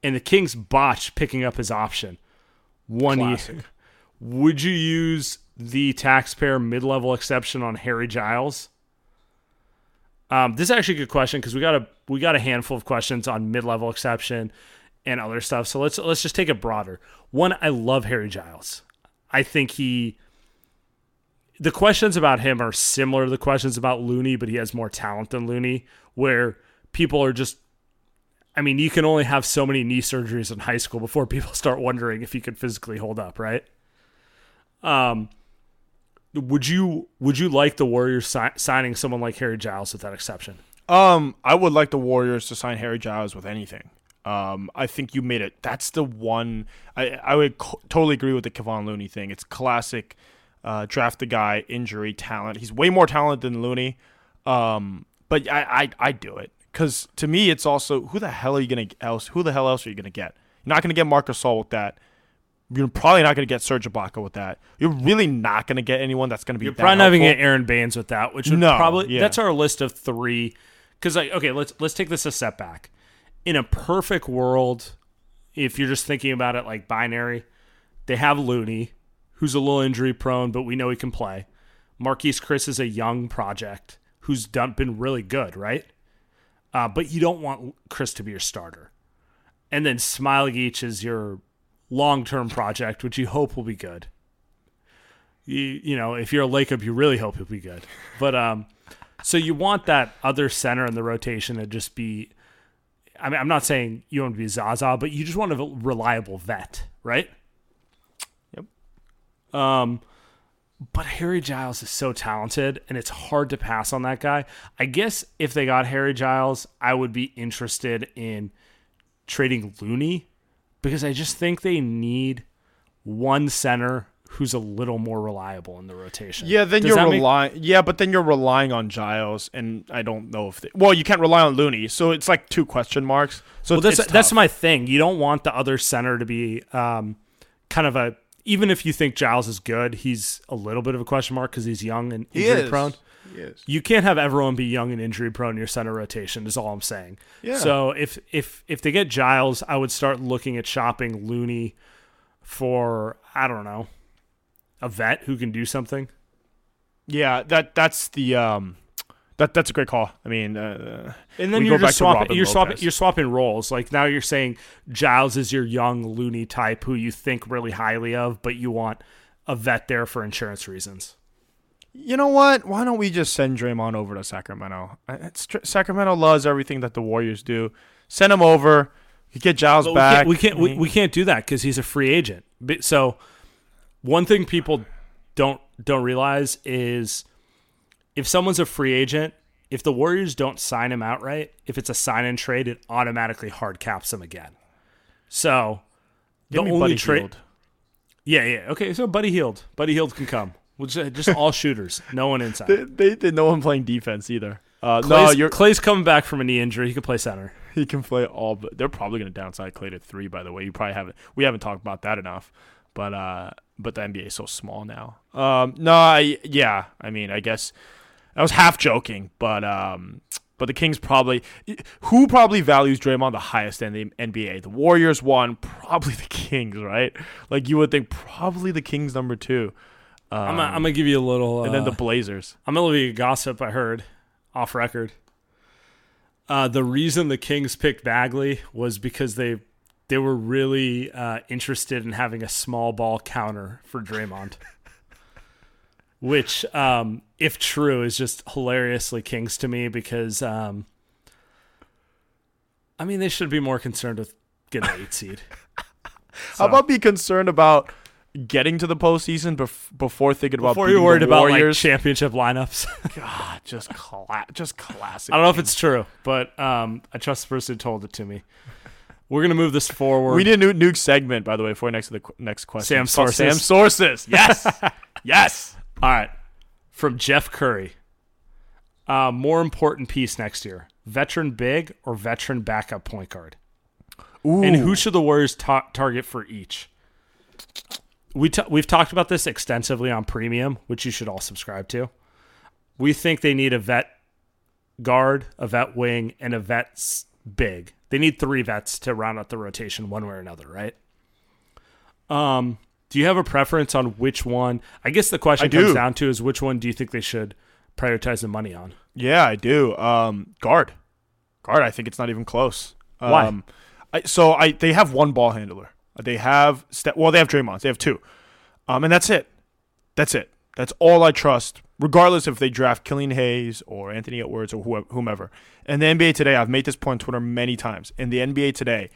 And the Kings botched picking up his option. One Classic. year. Would you use the taxpayer mid level exception on Harry Giles? Um, this is actually a good question because we got a we got a handful of questions on mid level exception and other stuff. So let's let's just take it broader. One, I love Harry Giles. I think he the questions about him are similar to the questions about Looney, but he has more talent than Looney, where people are just I mean, you can only have so many knee surgeries in high school before people [laughs] start wondering if he could physically hold up, right? Um would you would you like the Warriors si- signing someone like Harry Giles with that exception? Um, I would like the Warriors to sign Harry Giles with anything. Um, I think you made it. That's the one. I I would co- totally agree with the Kevon Looney thing. It's classic. Uh, draft the guy, injury, talent. He's way more talented than Looney. Um, but I I I do it because to me it's also who the hell are you gonna else? Who the hell else are you gonna get? You're not gonna get Marcus Gasol with that. You're probably not gonna get Serge Ibaka with that. You're really not gonna get anyone that's gonna be. You're probably not even helpful. get Aron Baynes with that, which would No, probably yeah. that's our list of three. Because like, okay, let's let's take this a step back. In a perfect world, if you're just thinking about it like binary, they have Looney, who's a little injury prone, but we know he can play. Marquese Chriss is a young project who's done been really good, right? Uh, but you don't want Chriss to be your starter. And then Smiley is your long term project, which you hope will be good you you know if you're a Lacob, you really hope he'll be good. But um, so you want that other center in the rotation to just be. I mean, I'm not saying you want to be Zaza, but you just want a reliable vet, right? Yep. Um, but Harry Giles is so talented, and it's hard to pass on that guy. I guess if they got Harry Giles, I would be interested in trading Looney because I just think they need one center who's a little more reliable in the rotation. Yeah, then Does you're that make- relying. Yeah, but then you're relying on Giles, and I don't know if. They, well, you can't rely on Looney, so it's like two question marks. So well, that's that's my thing. You don't want the other center to be um, kind of a. Even if you think Giles is good, he's a little bit of a question mark because he's young and injury prone. He is. You can't have everyone be young and injury prone in your center rotation. Is all I'm saying. Yeah. So if if if they get Giles, I would start looking at shopping Looney for I don't know a vet who can do something. Yeah, that that's the um, that that's a great call. I mean, uh, And then you're just swapping. You're swapping. You're swapping roles. Like now, you're saying Giles is your young Looney type who you think really highly of, but you want a vet there for insurance reasons. You know what? Why don't we just send Draymond over to Sacramento? It's, Sacramento loves everything that the Warriors do. Send him over. You get Giles But back. we can't. We can't. mean, We, we can't do that because he's a free agent. So, one thing people don't don't realize is if someone's a free agent, if the Warriors don't sign him outright, if it's a sign and trade, it automatically hard caps him again. So, the give me only Buddy trade. Yeah, yeah. Okay, so Buddy Hield. Buddy Hield can come. We'll just, just all [laughs] shooters, no one inside. They, they did no one playing defense either. Uh, no, Klay's, you're Klay's coming back from a knee injury. He can play center. he can play all. But they're probably going to downside Klay to three. By the way, you probably haven't. We haven't talked about that enough. But uh, but the NBA is so small now. Um, no, I yeah. I mean, I guess I was half joking, but um, but the Kings probably who probably values Draymond the highest in the NBA. The Warriors one, probably the Kings, right? Like you would think probably the Kings number two, um, I'm, gonna, I'm gonna give you a little. and then the uh, Blazers. I'm gonna leave you a gossip I heard off record. Uh, the reason the Kings picked Bagley was because they they were really uh, interested in having a small ball counter for Draymond, [laughs] which, um, if true, is just hilariously Kings to me because, um, I mean, they should be more concerned with getting the eight seed. [laughs] How about be concerned about getting to the postseason bef- before thinking about Before you're worried about like championship lineups. [laughs] God, just cla- just classic. I don't know if it's true, but um, I trust the person who told it to me. We're gonna move this forward. We need a new nuke segment, by the way, for next to the qu- next question. Saam Sources. Saam sources. Yes, [laughs] yes. All right, from Jeff Curry. Uh, more important piece next year: veteran big or veteran backup point guard. Ooh. And who should the Warriors ta- target for each? We t- we've talked about this extensively on Premium, which you should all subscribe to. We think they need a vet guard, a vet wing, and a vet big. They need three vets to round out the rotation one way or another, right? Um, do you have a preference on which one? I guess the question I comes do. down to is which one do you think they should prioritize the money on? Yeah, I do. Um, guard, guard. I think it's not even close. Why? Um, I, so I they have one ball handler. They have well, they have Draymond. They have two, um, and that's it. That's it. That's all I trust, regardless if they draft Killian Hayes or Anthony Edwards or whomever. And the NBA today, I've made this point on Twitter many times. In the NBA today,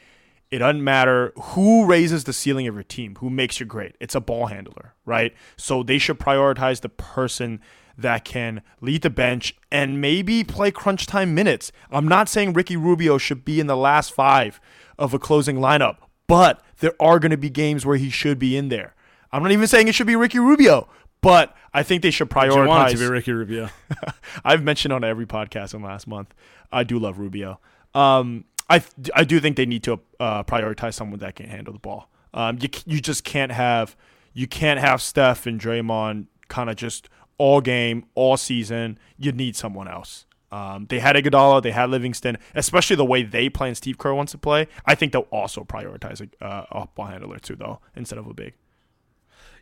it doesn't matter who raises the ceiling of your team, who makes you great. It's a ball handler, right? So they should prioritize the person that can lead the bench and maybe play crunch time minutes. I'm not saying Ricky Rubio should be in the last five of a closing lineup, but there are going to be games where he should be in there. I'm not even saying it should be Ricky Rubio, but I think they should Do you want prioritize. it to be Ricky Rubio? [laughs] I've mentioned on every podcast in the last month. I do love Rubio. Um, I I do think they need to uh, prioritize someone that can handle the ball. Um, you you just can't have you can't have Steph and Draymond kind of just all game all season. You need someone else. Um, they had Iguodala, they had Livingston, especially the way they play and Steve Kerr wants to play. I think they'll also prioritize a, uh, a ball handler too, though, instead of a big.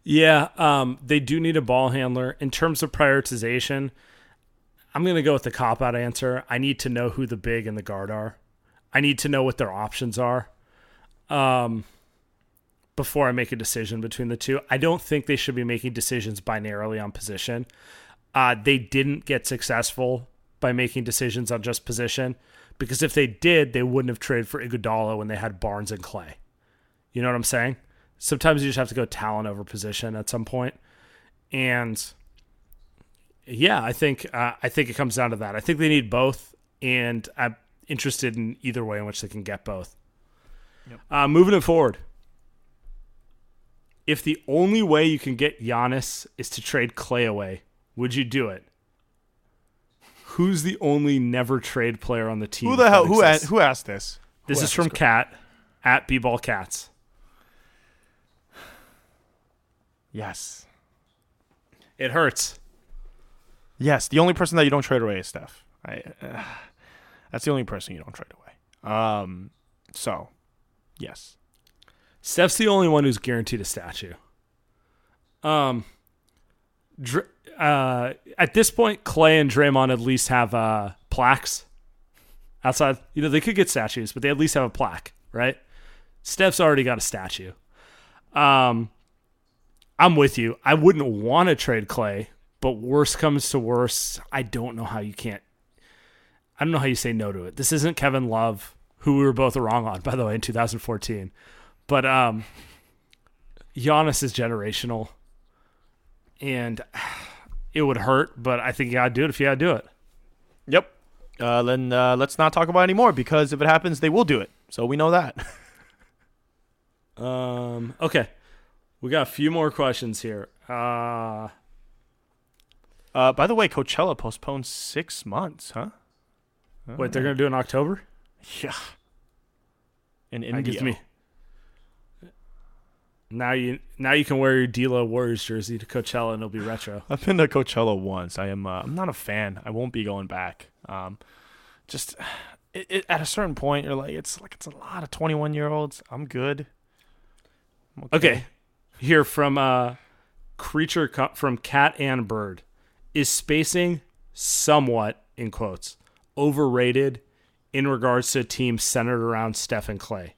Yeah, um, they do need a ball handler. In terms of prioritization, I'm going to go with the cop out answer. I need to know who the big and the guard are. I need to know what their options are um, before I make a decision between the two. I don't think they should be making decisions binarily on position. Uh, they didn't get successful by making decisions on just position because if they did, they wouldn't have traded for Iguodala when they had Barnes and Klay. You know what I'm saying? Sometimes you just have to go talent over position at some point, and yeah, I think uh, I think it comes down to that. I think they need both, and I'm interested in either way in which they can get both. Uh, moving it forward, If the only way you can get Giannis is to trade Klay away, would you do it? Who's the only never trade player on the team? Who the hell? Who asked, who asked this? This Who is from Cat at B-ball Cats. Yes. It hurts. Yes. The only person that you don't trade away is Steph. I, uh, that's the only person you don't trade away. Um. So, yes. Steph's the only one who's guaranteed a statue. Um, Dr- uh, at this point, Klay and Draymond at least have uh, plaques outside. You know, they could get statues, but they at least have a plaque, right? Steph's already got a statue. Um, I'm with you. I wouldn't want to trade Klay, but worst comes to worst, I don't know how you can't. I don't know how you say no to it. This isn't Kevin Love, who we were both wrong on, by the way, in 2014. But um, Giannis is generational, and [sighs] it would hurt. But I think you gotta do it if you gotta do it. Yep. Uh, then uh, let's not talk about it anymore because if it happens, they will do it. So we know that. [laughs] Um, okay, we got a few more questions here. Uh, Uh, by the way, Coachella postponed six months, huh? wait, they're gonna do it in October? Yeah. In India. me. Now you now you can wear your D'Lo Warriors jersey to Coachella and it'll be retro. [laughs] I've been to Coachella once. I am. Uh, I'm not a fan. I won't be going back. Um, just it, it, at a certain point, you're like, it's like it's a lot of 21 year olds. I'm good. I'm Okay, here from uh, creature co- from Cat and Bird is spacing somewhat in quotes overrated in regards to a team centered around Steph and Klay.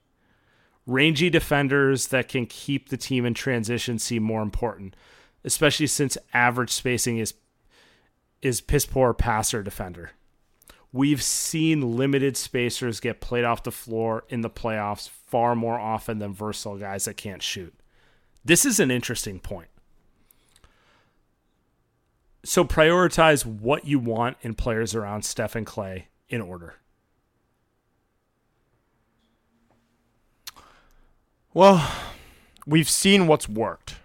Rangy defenders that can keep the team in transition seem more important, especially since average spacing is is piss poor passer defender. We've seen limited spacers get played off the floor in the playoffs far more often than versatile guys that can't shoot. This is an interesting point. So prioritize what you want in players around Steph and Klay in order. Well, we've seen what's worked,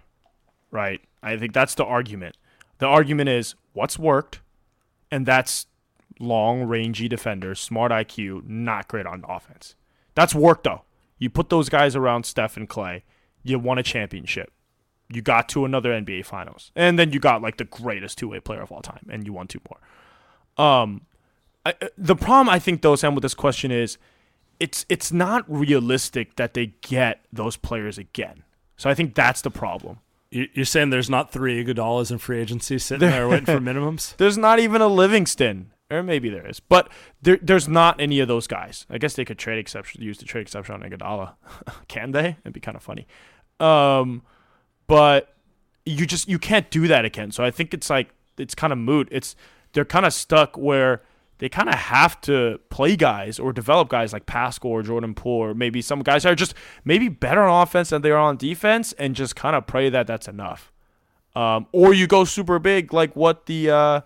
right? I think that's the argument. The argument is what's worked, and that's long, rangy defenders, smart IQ, not great on offense. That's work, though. You put those guys around Steph and Klay, you won a championship. You got to another NBA Finals, and then you got like the greatest two-way player of all time, and you won two more. Um, I, uh, the problem I think though, Saam, with this question is it's it's not realistic that they get those players again. So I think that's the problem. You- You're saying there's not three Iguodalas in free agency sitting there waiting for [laughs] minimums? There's not even a Livingston, or maybe there is, but there, there's not any of those guys. I guess they could trade exception, use the trade exception on Iguodala. [laughs] Can they? It'd be kind of funny. Um, but you just you can't do that again. So I think it's like it's kind of moot. It's they're kind of stuck where they kind of have to play guys or develop guys like Paschall or Jordan Poole or maybe some guys are just maybe better on offense than they are on defense and just kind of pray that that's enough. Um, or you go super big like what the uh,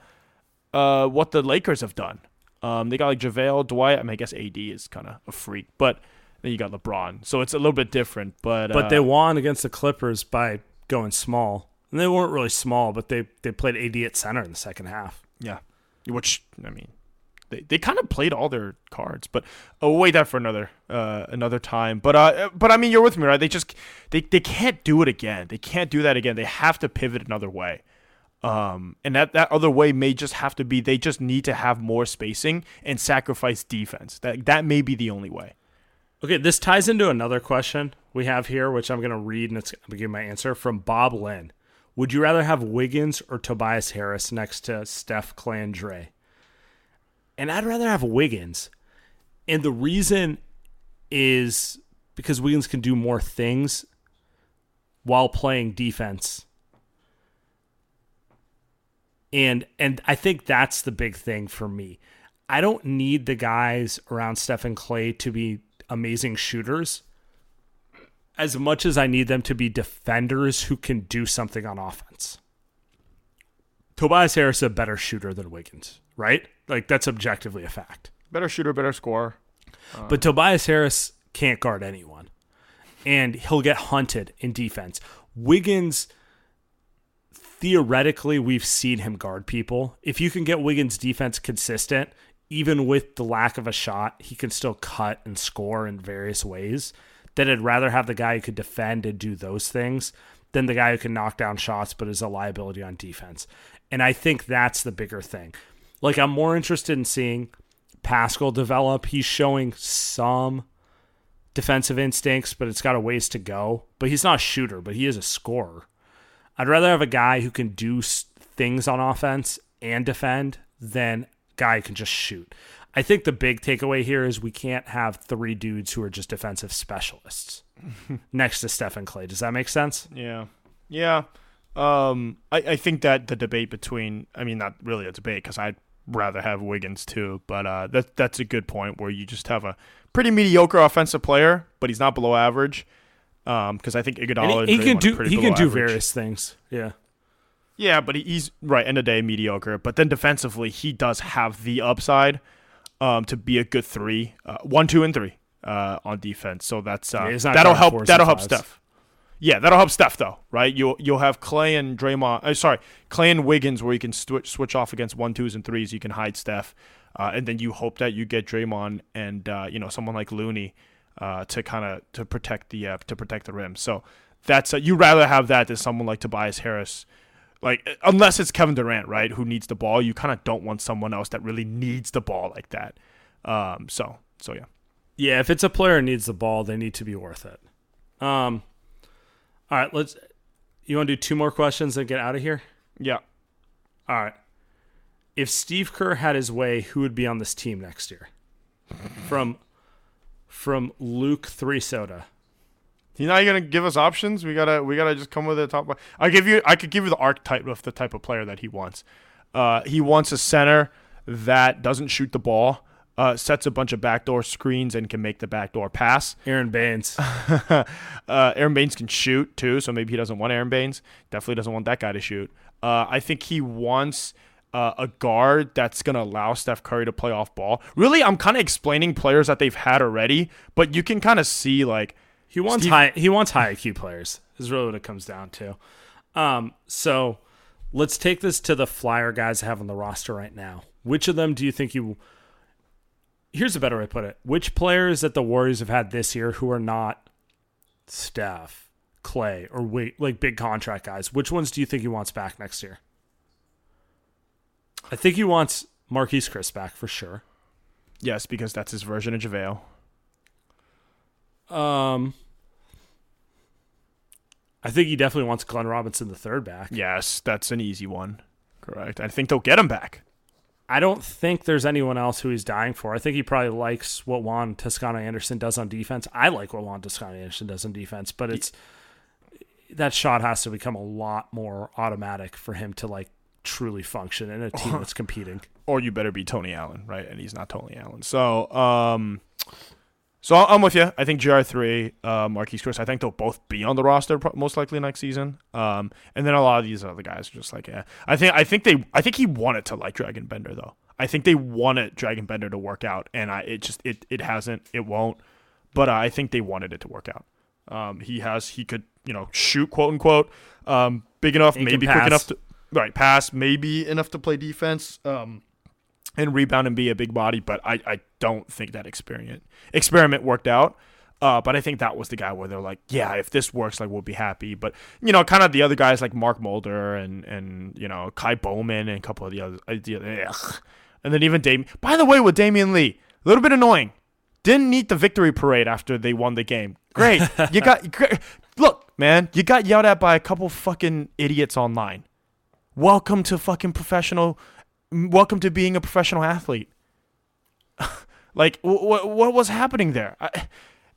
uh, what the Lakers have done. Um, they got like JaVale, Dwight. I mean, I guess AD is kind of a freak, but then you got LeBron, so it's a little bit different. But But uh, they won against the Clippers by going small. And they weren't really small, but they, they played AD at center in the second half. Yeah. Which I mean, they, they kind of played all their cards, but oh, wait that for another uh, another time. But uh, but I mean, you're with me, right? They just they they can't do it again. They can't do that again. They have to pivot another way. Um, and that that other way may just have to be they just need to have more spacing and sacrifice defense. That that may be the only way. Okay, this ties into another question we have here, which I'm going to read and it's going to give my answer from Bob Lynn. Would you rather have Wiggins or Tobias Harris next to Steph, and And I'd rather have Wiggins. And the reason is because Wiggins can do more things while playing defense. And and I think that's the big thing for me. I don't need the guys around Steph and Klay to be amazing shooters as much as I need them to be defenders who can do something on offense. Tobias Harris is a better shooter than Wiggins, right? Like that's objectively a fact. Better shooter, better scorer. But Tobias Harris can't guard anyone. And he'll get hunted in defense. Wiggins theoretically we've seen him guard people. If you can get Wiggins defense consistent, even with the lack of a shot, he can still cut and score in various ways. Then I'd rather have the guy who could defend and do those things than the guy who can knock down shots but is a liability on defense. And I think that's the bigger thing. Like I'm more interested in seeing Paschall develop. He's showing some defensive instincts, but it's got a ways to go. But he's not a shooter, but he is a scorer. I'd rather have a guy who can do things on offense and defend than guy can just shoot. I think the big takeaway here is we can't have three dudes who are just defensive specialists [laughs] next to Steph and Klay. Does that make sense? Yeah. Yeah. Um, I, I think that the debate between, I mean, not really a debate because I'd rather have Wiggins too, but uh, that, that's a good point where you just have a pretty mediocre offensive player, but he's not below average. Because um, I think Iguodala and he, he can do he can do average. various things. Yeah, yeah, but he's right end of day mediocre. But then defensively, he does have the upside um, to be a good three, uh, one, two, and three uh, on defense. So that's uh, yeah, that'll help. That'll help Steph. Yeah, that'll help Steph though, right? You'll you'll have Klay and Draymond. Uh, sorry, Klay and Wiggins, where you can switch switch off against one, twos, and threes. You can hide Steph, uh, and then you hope that you get Draymond and uh, you know someone like Looney uh, to kind of to protect the uh, to protect the rim. So that's uh, you rather have that than someone like Tobias Harris. Like unless it's Kevin Durant, right, who needs the ball, you kind of don't want someone else that really needs the ball like that. Um, so so yeah, yeah. If it's a player needs the ball, they need to be worth it. Um, all right, let's. You want to do two more questions and get out of here? Yeah. All right. If Steve Kerr had his way, who would be on this team next year? From from Luke Three Soda. You're not gonna give us options. We gotta we gotta just come with a top. I give you I could give you the archetype of the type of player that he wants. Uh, he wants a center that doesn't shoot the ball, uh, sets a bunch of backdoor screens, and can make the backdoor pass. Aron Baynes. [laughs] uh, Aron Baynes can shoot too, so maybe he doesn't want Aron Baynes. Definitely doesn't want that guy to shoot. Uh, I think he wants uh, a guard that's going to allow Steph Curry to play off ball. Really, I'm kind of explaining players that they've had already, but you can kind of see like he wants Steve- high he wants high IQ players. Is really what it comes down to. Um, so let's take this to the flyer guys I have on the roster right now. Which of them do you think you? Here's a better way to put it. Which players that the Warriors have had this year who are not Steph, Klay, or wait like big contract guys? Which ones do you think he wants back next year? I think he wants Marquese Chriss back for sure. Yes, because that's his version of JaVale. Um, I think he definitely wants Glenn Robinson the third back. Yes, that's an easy one. Correct. I think they'll get him back. I don't think there's anyone else who he's dying for. I think he probably likes what Juan Toscano Anderson does on defense. I like what Juan Toscano Anderson does on defense, but it's that shot has to become a lot more automatic for him to like truly function in a team [laughs] that's competing. Or you better be Tony Allen, right? And he's not Tony Allen. So, um, so I'm with you. I think GR3, uh, Marquese Chriss, I think they'll both be on the roster most likely next season. Um, and then a lot of these other guys are just like, yeah. I think I think they I think he wanted to like Dragan Bender though. I think they wanted Dragan Bender to work out, and I it just it it hasn't, it won't. But uh, I think they wanted it to work out. Um, he has he could you know shoot quote unquote um, big enough, he maybe quick enough to right pass, maybe enough to play defense, um, and rebound and be a big body. But I, I don't think that experiment experiment worked out. Uh, but I think that was the guy where they're like, yeah, if this works, like we'll be happy. But you know, kind of the other guys like Mark Mulder and and you know Ky Bowman and a couple of the others, ugh. and then even Damion. By the way, with Damion Lee, a little bit annoying. Didn't need the victory parade after they won the game. Great, [laughs] you got great. look, man, you got yelled at by a couple fucking idiots online. Welcome to fucking professional. Welcome to being a professional athlete. [laughs] like, what what was happening there? I,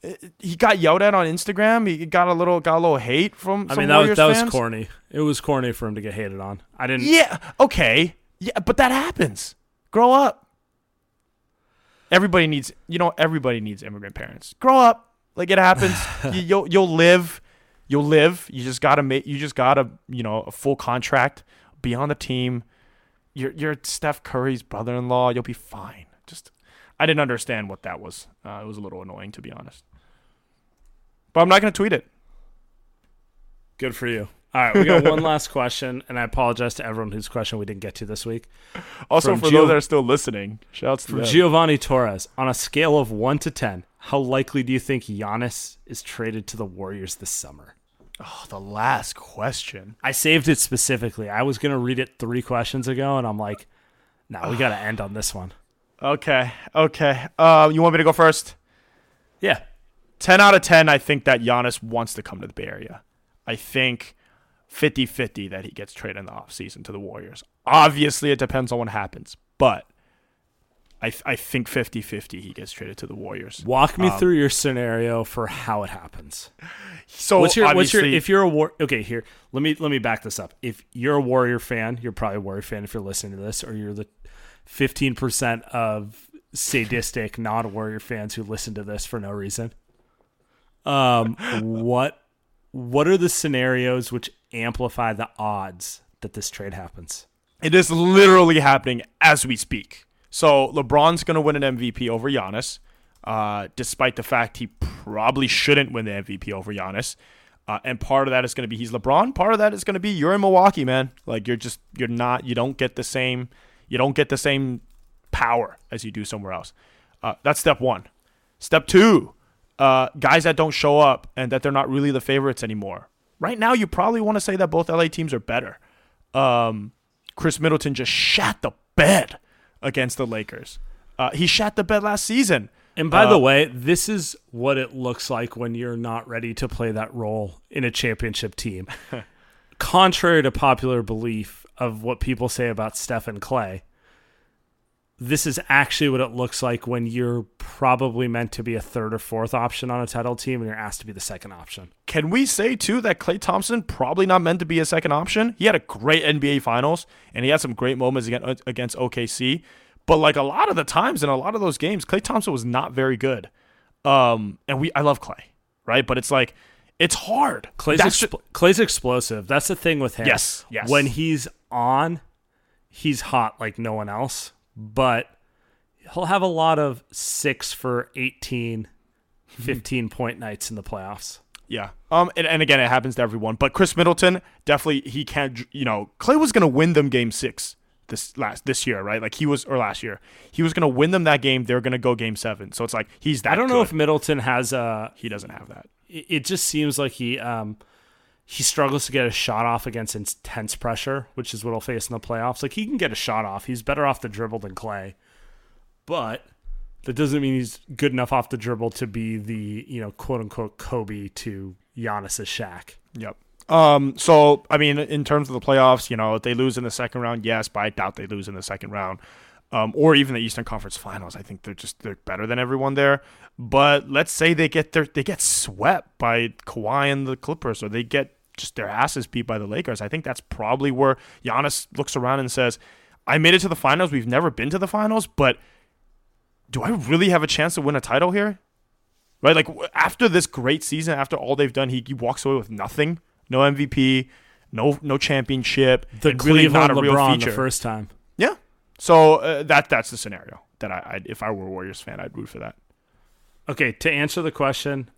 eh, he got yelled at on Instagram. He got a little got a little hate from. I mean, that was that fans. was corny. It was corny for him to get hated on. I didn't. Yeah. Okay. Yeah, but that happens. Grow up. Everybody needs. You know, everybody needs immigrant parents. Grow up. Like it happens. [laughs] you, you'll you'll live. You'll live. You just gotta make. You just gotta. You know, a full contract be on the team. You're you're Steph Curry's brother-in-law. You'll be fine. Just I didn't understand what that was. Uh, it was a little annoying to be honest. But I'm not going to tweet it. Good for you. All right, we got one last question, and I apologize to everyone whose question we didn't get to this week. Also, From for Gio- those that are still listening, shouts to From them. Giovanni Torres, on a scale of 1 to 10, how likely do you think Giannis is traded to the Warriors this summer? Oh, the last question. I saved it specifically. I was going to read it three questions ago, and I'm like, no, we got to end on this one. [sighs] Okay, okay. Uh, you want me to go first? Yeah. 10 out of 10, I think that Giannis wants to come to the Bay Area. I think 50 50 that he gets traded in the offseason to the Warriors. Obviously, it depends on what happens, but I, th- I think 50 50 he gets traded to the Warriors. Walk me Um, through your scenario for how it happens. So, what's your what's your if you're a war okay here let me let me back this up if you're a warrior fan you're probably a warrior fan if you're listening to this or you're the 15% of sadistic non-warrior fans who listen to this for no reason um what what are the scenarios which amplify the odds that this trade happens It is literally happening as we speak. So LeBron's going to win an MVP over Giannis, uh, despite the fact he probably shouldn't win the MVP over Giannis. Uh, and part of that is going to be he's LeBron. Part of that is going to be you're in Milwaukee, man. Like you're just you're not you don't get the same you don't get the same power as you do somewhere else. Uh, that's step one. Step two, uh, guys that don't show up and that they're not really the favorites anymore. Right now, you probably want to say that both LA teams are better. Um, Khris Middleton just shat the bed against the Lakers. Uh, he shat the bed last season. and by Uh, the way this is what it looks like when you're not ready to play that role in a championship team [laughs] contrary to popular belief of what people say about Steph and Klay, this is actually what it looks like when you're probably meant to be a third or fourth option on a title team and you're asked to be the second option. Can we say too that Klay Thompson probably not meant to be a second option? He had a great NBA Finals and he had some great moments against, against OKC, but like a lot of the times in a lot of those games, Klay Thompson was not very good. Um, and we I love Klay, right? But it's like it's hard. Klay's, Klay's explosive. That's the thing with him. Yes, yes. When he's on, he's hot like no one else, but he'll have a lot of six for 18, 15 point nights in the playoffs. Yeah. Um. And, and again, it happens to everyone. But Khris Middleton definitely he can't. You know, Klay was gonna win them game six this last this year, right? Like he was or last year, he was gonna win them that game. They're gonna go game seven. So it's like he's that. I don't know if Middleton has a. he doesn't have that. It it just seems like he um he struggles to get a shot off against intense pressure, which is what he'll face in the playoffs. Like he can get a shot off. He's better off the dribble than Klay, but that doesn't mean he's good enough off the dribble to be the you know quote unquote Kobe to Giannis's Shaq. Yep. Um. So I mean, in terms of the playoffs, you know, if they lose in the second round, yes, but I doubt they lose in the second round. Um, or even the Eastern Conference Finals. I think they're just they're better than everyone there. But let's say they get their they get swept by Kawhi and the Clippers, or they get just their asses beat by the Lakers. I think that's probably where Giannis looks around and says, "I made it to the finals. We've never been to the finals, but do I really have a chance to win a title here?" Right? Like after this great season, after all they've done, he, he walks away with nothing, no MVP, no no championship, The and really not Cleveland a real LeBron feature. the first time. Yeah. So uh, that that's the scenario that I, I'd, if I were a Warriors fan, I'd root for that. Okay, to answer the question,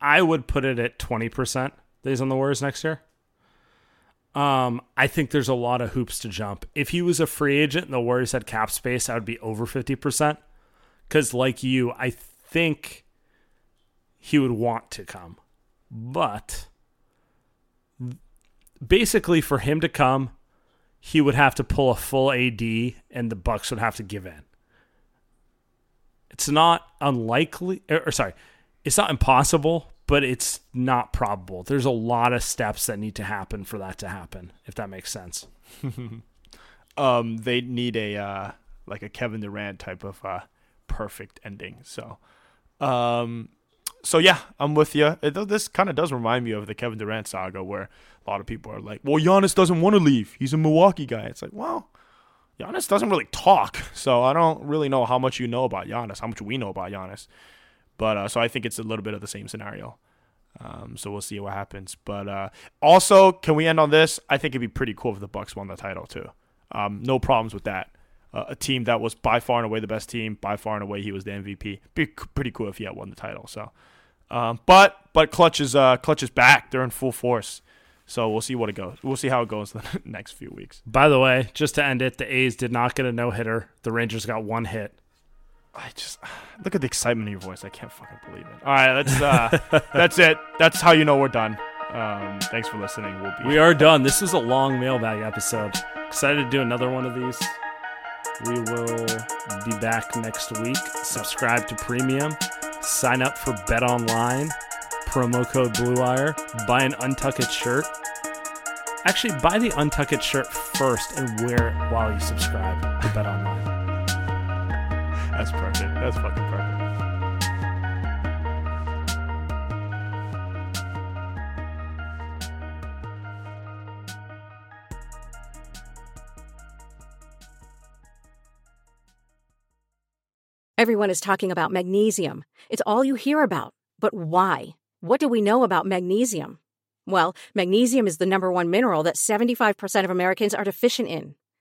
I would put it at twenty percent that he's on the Warriors next year. Um, I think there's a lot of hoops to jump. If he was a free agent and the Warriors had cap space, I would be over fifty percent. Because, like you, I think he would want to come, but basically, for him to come, he would have to pull a full AD, and the Bucks would have to give in it's not unlikely or, or sorry it's not impossible but it's not probable there's a lot of steps that need to happen for that to happen if that makes sense [laughs] Um, they need a uh, like a Kevin Durant type of uh, perfect ending. So, um, so yeah, I'm with you. This kind of does remind me of the Kevin Durant saga, where a lot of people are like, "Well, Giannis doesn't want to leave. He's a Milwaukee guy." It's like, well, Giannis doesn't really talk, so I don't really know how much you know about Giannis, how much we know about Giannis. But uh, so I think it's a little bit of the same scenario. Um, so we'll see what happens. But uh, also, can we end on this? I think it'd be pretty cool if the Bucks won the title too. Um, no problems with that. Uh, a team that was by far and away the best team, by far and away he was the MVP. Be pretty cool if he had won the title. So, um, but but Klutch is uh, Klutch is back. They're in full force. So we'll see what it goes. We'll see how it goes [laughs] the next few weeks. By the way, just to end it, the A's did not get a no hitter. The Rangers got one hit. I just [sighs] look at the excitement in your voice. I can't fucking believe it. All right, that's uh, [laughs] that's it. That's how you know we're done. Um, thanks for listening. We'll be We are done. This was a long mailbag episode. Excited to do another one of these. We will be back next week. Subscribe to Premium. Sign up for Bet Online. Promo code BlueWire. Buy an Untuck It shirt. Actually, buy the Untuck It shirt first and wear it while you subscribe to Bet Online. That's perfect. That's fucking perfect. Everyone is talking about magnesium. It's all you hear about. But why? What do we know about magnesium? Well, magnesium is the number one mineral that 75% of Americans are deficient in.